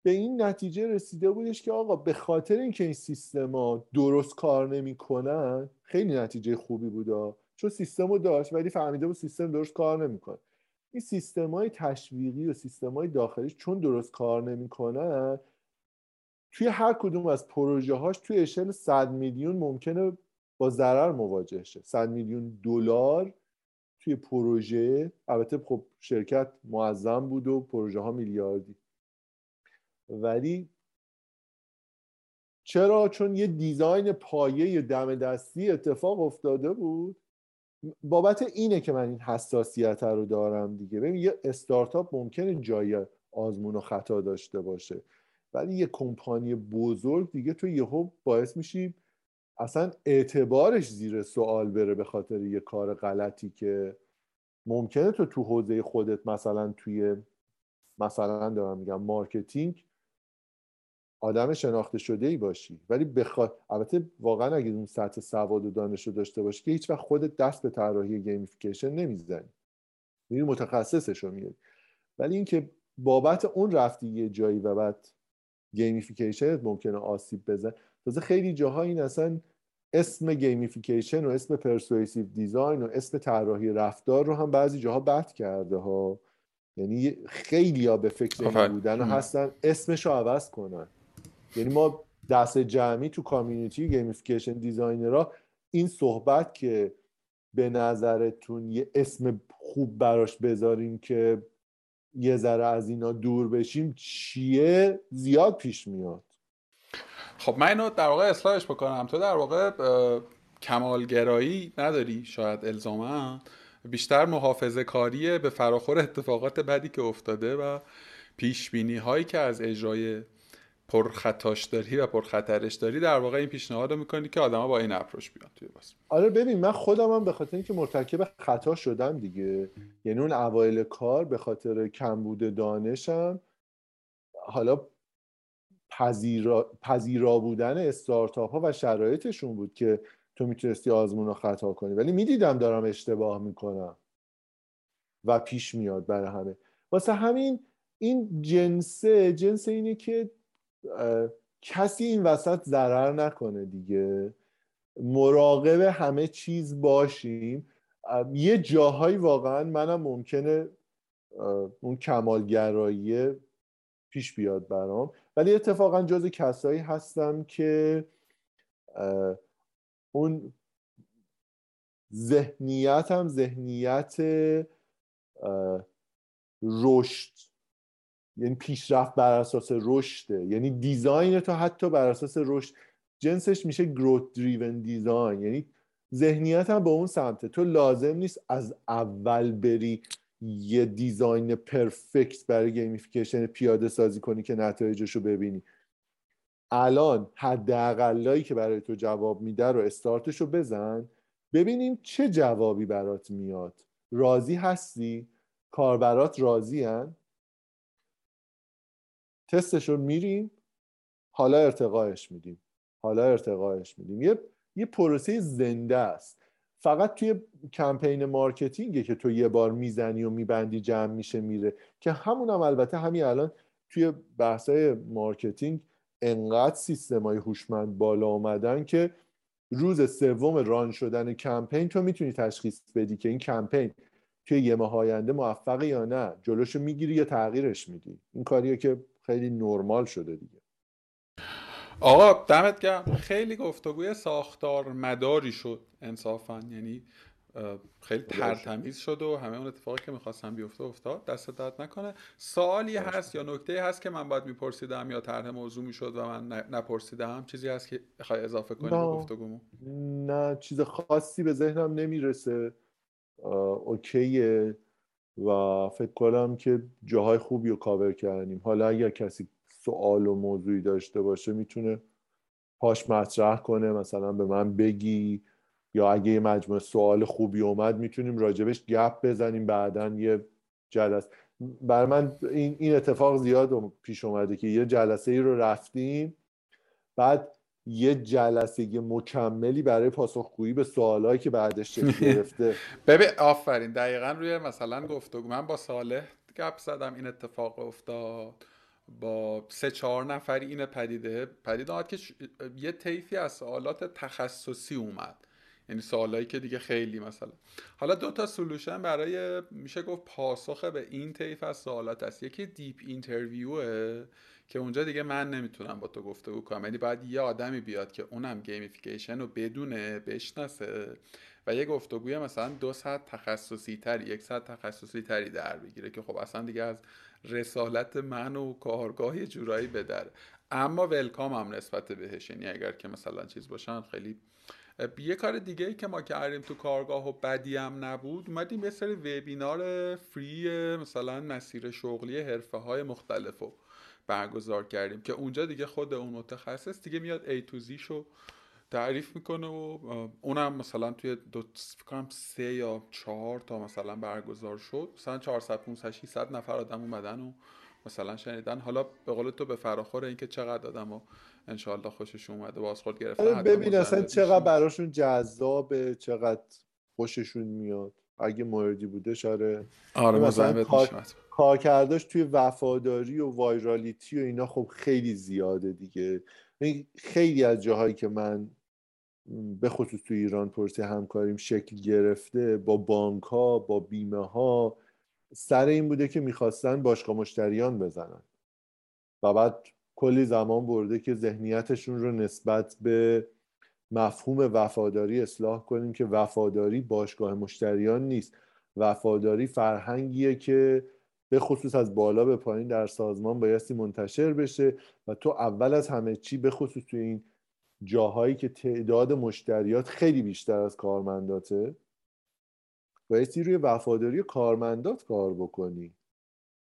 به این نتیجه رسیده بودش که آقا به خاطر اینکه این سیستما درست کار نمی‌کنن خیلی نتیجه خوبی بود. چون سیستم رو داشت ولی فهمیده بود سیستم درست کار نمی‌کنه. این سیستم های تشویقی و سیستم های داخلیش چون درست کار نمی‌کنن توی هر کدوم از پروژه هاش توی اشل 100 میلیون ممکنه با ضرر مواجه شه. 100 میلیون دلار توی پروژه البته خب شرکت معظم بود و پروژه ها میلیاردی. ولی چرا؟ چون یه دیزاین پایه دم دستی اتفاق افتاده بود. بابت اینه که من این حساسیت رو دارم دیگه. ببین یه استارتاپ ممکنه جای آزمون و خطا داشته باشه ولی یه کمپانی بزرگ دیگه تو یهو باعث میشی اصلا اعتبارش زیر سوال بره به خاطر یه کار غلطی که ممکنه تو تو حوزه خودت مثلا توی مثلا دارم میگم marketing آدم شناخته شده ای باشی. ولی بخواد البته واقعا اگه اون سطح سواد و دانش رو داشته باشی که هیچ وقت خودت دست به طراحی gamification نمی‌زنی. میری متخصصش رو میاری ولی اینکه بابت اون رفتی یه جایی و بعد gamification ممکنه آسیب بزنه تازه خیلی جاها این اصلا اسم gamification و اسم persuasive design و اسم طراحی رفتار رو هم بعضی جاها بد کرده ها. یعنی خیلی ها به فکر این بودن و هستن اسمش رو عوض کنن. یعنی ما دست جمعی تو community gamification designer ها این صحبت که به نظرتون یه اسم خوب براش بذاریم که یه ذره از اینا دور بشیم چیه؟ زیاد پیش میاد. خب من اینو در واقع اصلاحش بکنم. تو در واقع کمالگرایی نداری شاید الزاما. بیشتر محافظه کاریه به فراخور اتفاقات بدی که افتاده و پیش بینی هایی که از اجرای پرخطاش داری و پرخطرش داری در واقع این پیشنهاد رو می‌کنی که آدما با این اپروش بیان توی باز آره ببین من خودم هم به خاطر اینکه مرتکب خطا شدم دیگه. یعنی اون اوایل کار به خاطر کمبود دانشم حالا پذیرا, پذیرا بودن استارتاپ ها و شرایطشون بود که تو می‌تونستی آزمون رو خطا کنی. ولی می‌دیدم دارم اشتباه می‌کنم. و پیش میاد برای همه. واسه همین این جنسه جنس اینه که کسی این وسط ضرر نکنه دیگه. مراقب همه چیز باشیم. یه جاهایی واقعا منم ممکنه اون کمالگرایی پیش بیاد برام. ولی اتفاقا جز کسایی هستم که اون ذهنیت ذهنیت رشد یعنی پیشرفت بر اساس رشده یعنی design تو حتی بر اساس رشد. جنسش میشه growth driven design یعنی ذهنیت هم به اون سمته. تو لازم نیست از اول بری یه design perfect برای gamification پیاده سازی کنی که نتایجش رو ببینی. الان حداقلایی که برای تو جواب میده رو استارتش رو بزن. ببینیم چه جوابی برات میاد. راضی هستی؟ کاربرات راضی هن؟ تستش رو میریم. حالا ارتقاش میدیم. حالا ارتقاش میدیم. یه یه پروسه زنده است. فقط توی کمپین marketing ه که تو یه بار می‌زنی و میبندی جمع میشه میره. که همون هم البته همین الان توی بحثای marketing انقدر سیستم های هوشمند بالا آمدن که روز سوم ران شدن کمپین تو می‌تونی تشخیص بدی که این کمپین توی یه ماه آینده موفقه یا نه. جلوشو می‌گیری یا تغییرش میدی. این کاریه که خیلی نرمال شده دیگه. آقا دمت گرم. خیلی گفتگوی ساختار مداری شد انصافا. یعنی خیلی ترتمیز شد و همه اون اتفاقی که می‌خواستم بیفته افتاد دست داد نکنه. سوالی هست یا نکته هست که من باید میپرسیدم یا طرح موضوع می‌شد و من نپرسیدم؟ چیزی هست که بخوای اضافه کنی به گفتگومو نه چیز خاصی به ذهنم نمی‌رسه. اوکیه. و فکر کنم که جاهای خوبی رو کاور کردیم. حالا اگر کسی سوال و موضوعی داشته باشه می‌تونه پاش مطرح کنه مثلا به من بگی. یا اگه یه مجموعه سوال خوبی اومد می‌تونیم راجبش گپ بزنیم بعدا یه جلسه. بر من این, این اتفاق زیاد پیش اومده که یه جلسه ای رو رفتیم بعد یه جلسه مکملی برای پاسخگویی به سوالایی که بعدش شکل گرفته. ببین آفرین. دقیقا روی مثلا گفتگو. من با صالح گپ زدم این اتفاق افتاد. با سه چهار نفری این پدیده. پدیده آمد که یه طیفی از سوالات تخصصی اومد. یعنی سوالایی که دیگه خیلی مثلا. حالا دو تا solution برای میشه گفت پاسخ به این طیف از سوالات هست یکی deep interview ه که اونجا دیگه من نمی‌تونم با تو گفتگو کنم. یعنی باید یه آدمی بیاد که اونم gamification رو بدونه بشناسه. و یه گفتگوی مثلا دو ساعت تخصصی تری یک ساعت تخصصی تری در بگیره که خب اصلا دیگه از رسالت من و کارگاه یه جورایی به دره اما welcome هم نسبت بهش یعنی اگر که مثلا چیز باشن خیلی یه کار دیگه ای که ما کردیم تو کارگاه و بدی هم نبود اومدیم یه سری وبینار free مثلا مسیر شغلی حرفه های مختلف رو برگزار کردیم که اونجا دیگه خود اون متخصص دیگه میاد ای تو زیشو تعریف می‌کنه و اونم مثلا توی دو فکرم سه یا چهار تا مثلا برگزار شد. مثلا 400 500 600 نفر آدم اومدن و مثلا شنیدن. حالا به قول تو به فراخور اینکه چقدر آدم و انشالله خوشش اومده بازخورد گرفتن آره، ببین اصلا چقدر براشون جذابه چقدر خوششون میاد. اگه موردی بوده شاره آره مثلا کار... کارکرداش توی وفاداری و وایرالیتی و اینا خب خیلی زیاده دیگه. خیلی از جاهایی که من به خصوص تو ایران پرسی همکاریم شکل گرفته با بانک ها با بیمه ها سر این بوده که می‌خواستن باشگاه مشتریان بزنن. و بعد کلی زمان برده که ذهنیتشون رو نسبت به مفهوم وفاداری اصلاح کنیم که وفاداری باشگاه مشتریان نیست. وفاداری فرهنگیه که به خصوص از بالا به پایین در سازمان بایستی منتشر بشه و تو اول از همه چی به خصوص تو این جاهایی که تعداد مشتریات خیلی بیشتر از کارمنداته. بایستی روی وفاداری کارمندات کار بکنی.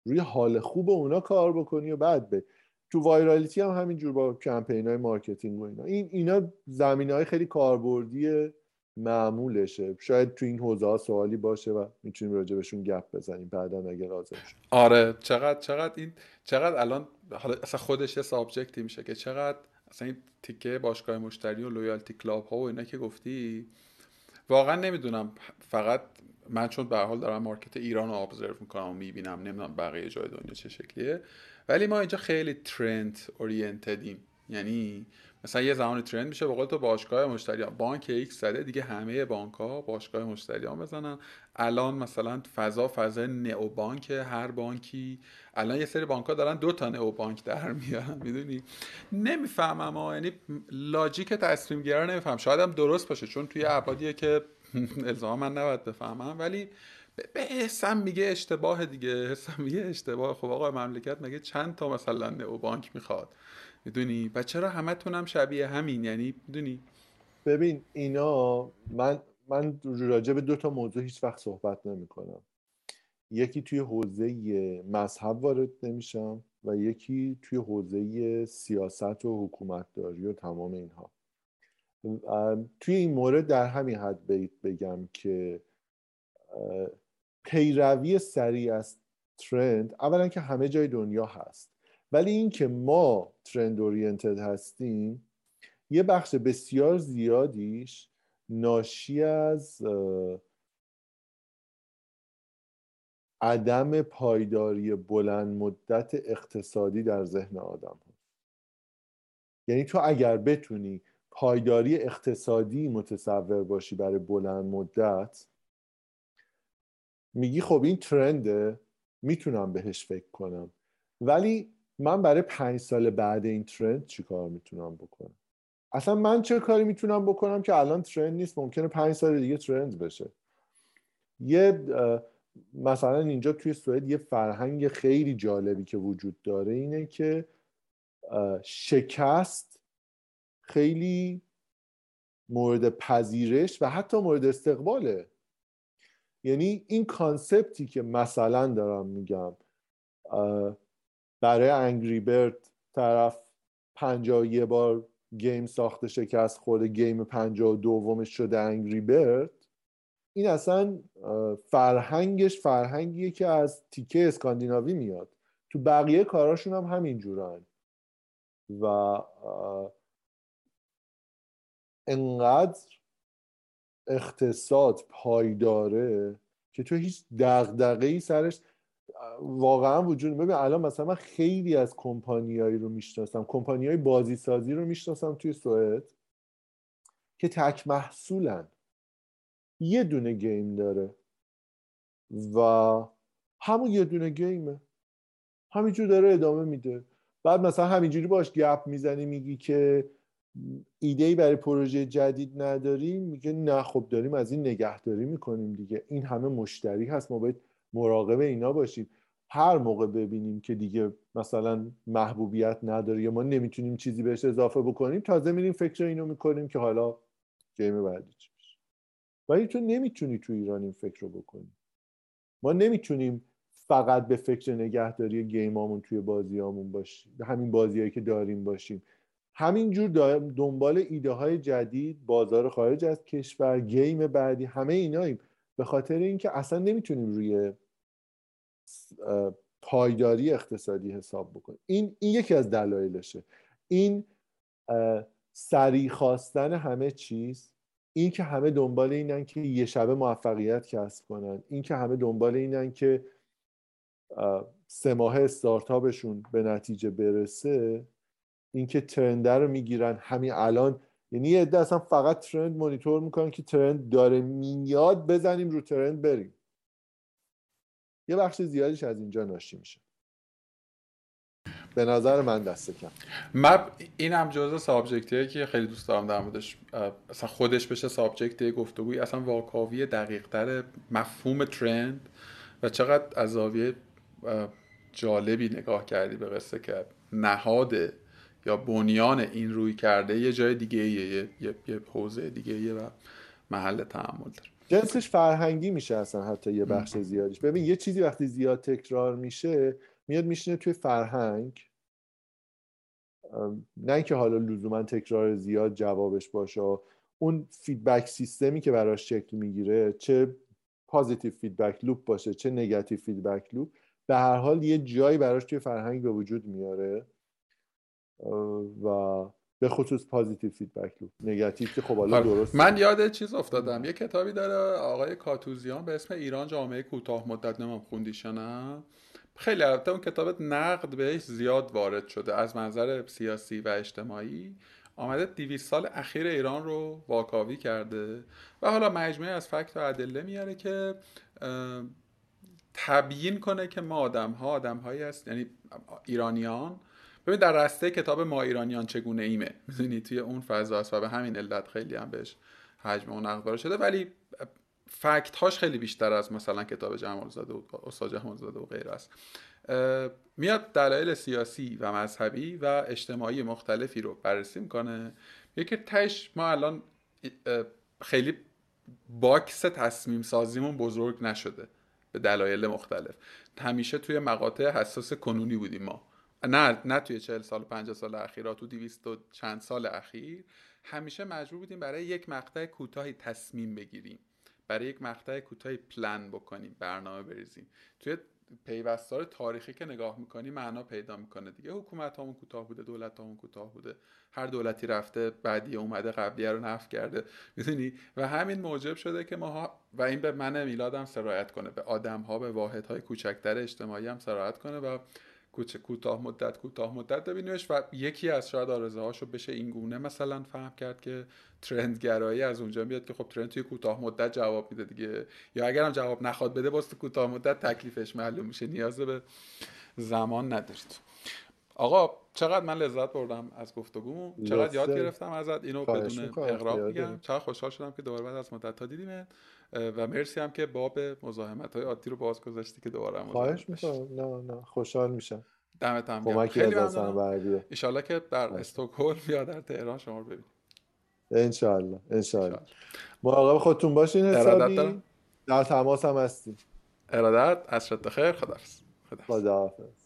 روی حال خوب اونا کار بکنی و بعد به تو virality هم همینجور با کمپین های marketing و اینا. این اینا زمینه های خیلی کاربردی معمولشه. شاید تو این حوزه سوالی باشه و می‌تونیم راجع بهشون گپ بزنیم بعدا اگه لازم شد. آره چقدر چقدر این چقدر الان حالا اصلا خودش یه subject ی میشه که چقدر مثلا این تیکه باشگاه مشتری و loyalty club ها و اینا که گفتی واقعا نمی‌دونم. فقط من چون به هر حال دارم market ایران رو observe می‌کنم و می‌بینم نمی‌دونم بقیه جای دنیا چه شکلیه. ولی ما اینجا خیلی trend oriented یم یعنی مثلا یه زمان trend میشه به تو باشگاه مشتری بانک X زده دیگه همه بانک ها باشگاه مشتری ها بزنن. الان مثلا فضا فضا neo bank هر بانکی. الان یه سری بانک ها دارن دو تا neo bank در میارن می‌دونی؟ نمی‌فهمم ها یعنی logic تصمیم گیرا نمیفهمم. شاید هم درست باشه چون توی ابعادیه که الزاما من نباید بفهمم. ولی به حسم میگه اشتباه دیگه حسم میگه اشتباه. خب آقا مملکت مگه چند تا مثلا neo bank می‌خواد؟ می‌دونی؟ و چرا همه تونم شبیه همین؟ یعنی می‌دونی؟ ببین اینا من من راجع به دو تا موضوع هیچ وقت صحبت نمی کنم یکی توی حوزه مذهب وارد نمیشم و یکی توی حوزه سیاست و حکومتداری و تمام اینها. توی این مورد در همین حد بگم که پیروی سریع از ترند اولا که همه جای دنیا هست. ولی اینکه ما ترند اورینتد هستیم یه بخش بسیار زیادیش ناشی از عدم پایداری بلند مدت اقتصادی در ذهن آدم هست. یعنی تو اگر بتونی پایداری اقتصادی متصور باشی برای بلند مدت میگی خب این ترنده می‌تونم بهش فکر کنم ولی من برای پنج سال بعد این ترند چیکار می‌تونم بکنم؟ اصلا من چه کاری می‌تونم بکنم که الان ترند نیست؟ ممکنه پنج سال دیگه ترند بشه. یه مثلا اینجا توی سوئد یه فرهنگ خیلی جالبی که وجود داره اینه که شکست خیلی مورد پذیرش و حتی مورد استقباله. یعنی این concept ی که مثلا دارم میگم برای Angry Bird طرف پنجاه یه بار game ساخته شکست خورده game پنجاه دومش شده Angry Bird این اصلا فرهنگش فرهنگیه که از تیکه اسکاندیناوی میاد. تو بقیه کاراشون هم همین جورن. و انقدر اقتصاد پایداره که تو هیچ دغدغه ای سرش واقعا وجود ببین الان مثلا من خیلی از کمپانیایی رو می‌شناسم. کمپانی های بازی سازی رو می‌شناسم توی سوئد که تک محصولن. یه دونه گیم داره و همون یه دونه گیمه. همینجور داره ادامه میده. بعد مثلا همینجوری باش گپ می‌زنی میگی که ایده برای پروژه جدید نداریم. میگه نه خب داریم از این نگهداری می‌کنیم دیگه. این همه مشتری هست. ما باید مراقب اینا باشیم. هر موقع ببینیم که دیگه مثلا محبوبیت نداره یا ما نمی‌تونیم چیزی بهش اضافه بکنیم تازه میریم فکر اینو می‌کنیم که حالا گیم بعدی چی بشه ولی تو نمی‌تونی تو ایران این فکر رو بکنی. ما نمی‌تونیم فقط به فکر نگهداری گیمامون توی بازیامون باشیم. همین بازیهایی که داریم باشیم. همینجور دنبال ایده های جدید بازار خارج از کشور گیم بعدی همه ایناییم. به خاطر اینکه اصلا نمی‌تونیم روی پایداری اقتصادی حساب بکنیم این, این یکی از دلایلشه. این سریع خواستن همه چیز این که همه دنبال اینن که یه شبه موفقیت کسب کنن این که همه دنبال اینن که سه ماه استارتاپشون به نتیجه برسه اینکه ترند رو می‌گیرن. همین الان یعنی یه اصلا فقط ترند مانیتور می‌کنن که ترند داره میاد بزنیم رو ترند بریم. یه بخش زیادیش از اینجا ناشی میشه. به نظر من دسته کم. من این هم جزء سابجکتیه که خیلی دوست دارم در موردش اصلا خودش بشه سابجکت گفتگوی اصلا واکاوی دقیق تر مفهوم ترند و چقدر از زاویه جالبی نگاه کردی به قصه که نهاد یا بنیان این روی کرده یه جای دیگه یه یه, یه حوزه دیگه و محل تعامل داره. جنسش فرهنگی میشه اصلا حتی یه بخش زیادیش. ببین یه چیزی وقتی زیاد تکرار میشه میاد میشینه توی فرهنگ. نه اینکه حالا لزوما تکرار زیاد جوابش باشه اون feedback سیستمی که براش شکل می‌گیره چه positive feedback loop باشه چه negative feedback loop به هر حال یه جایی براش توی فرهنگ به وجود میاره. و به خصوص positive feedback loop negative که خب حالا درست من یاد چیز افتادم. یه کتابی داره آقای کاتوزیان به اسم ایران جامعه کوتاه مدت نمی‌دونم خوندیش نه؟ خیلی البته اون کتاب نقد بهش زیاد وارد شده. از منظر سیاسی و اجتماعی آمده 200 سال اخیر ایران رو واکاوی کرده. و حالا مجموعه از فکت و ادله میاره که تبیین کنه که ما آدم ها آدم هایی هست. یعنی ایرانیان ببین در رسته کتاب ما ایرانیان چگونه ایمه؟ می‌دونی؟ توی اون فضا است و به همین علت خیلی هم بهش حجم اون اخبار شده. ولی fact هاش خیلی بیشتر از مثلا کتاب جمال زاده و استاد جمال زاده و غیر است. میاد دلایل سیاسی و مذهبی و اجتماعی مختلفی رو بررسی می‌کنه. یکیش ما الان خیلی box تصمیم سازیمون بزرگ نشده به دلایل مختلف. همیشه توی مقاطع حساس کنونی بودیم ما. نه نه توی 40 سال 50 سال اخیر تو 200 و چند سال اخیر. همیشه مجبور بودیم برای یک مقطع کوتاهی تصمیم بگیریم. برای یک مقطع کوتاهی پلن بکنیم برنامه بریزیم. توی پیوستار تاریخی که نگاه می‌کنی معنا پیدا می‌کنه دیگه. حکومت همون کوتاه بوده دولت همون کوتاه بوده. هر دولتی رفته بعدی اومده قبلیه رو نفت کرده. می‌دونی؟ و همین موجب شده که ماها و این به من میلادم سرایت کنه. به آدم ها به واحد های کوچکتر اجتماعی هم سرایت کنه و کوتاه مدت کوتاه مدت. ببینیمش و یکی از شاید آرزوهاشو بشه این گونه مثلا فهم کرد که ترند گرایی از اونجا میاد که خب ترند توی کوتاه مدت جواب میده دیگه. یا اگرم جواب نخواد بده باز تو کوتاه مدت تکلیفش معلوم میشه نیاز به زمان ندارید. آقا چقدر من لذت بردم از گفتگو چقدر یاد گرفتم ازت. اینو بدون اقراق میگم. چقدر خوشحال شدم که دوباره بعد از مدت ها دیدیم و مرسی هم که باب مزاحمت های عادی رو باز گذاشتی که دوباره خواهش می‌کنم. نه نه. خوشحال میشم. دمت هم گرم. خیلی ممنونم. ان که در استکهلم یا در تهران شما رو ببینیم. انشالله. انشالله. مراقب خودتون باشین حسابی. در تماس هم هستیم. ارادت. از خیر. خداحافظ. خداحافظ.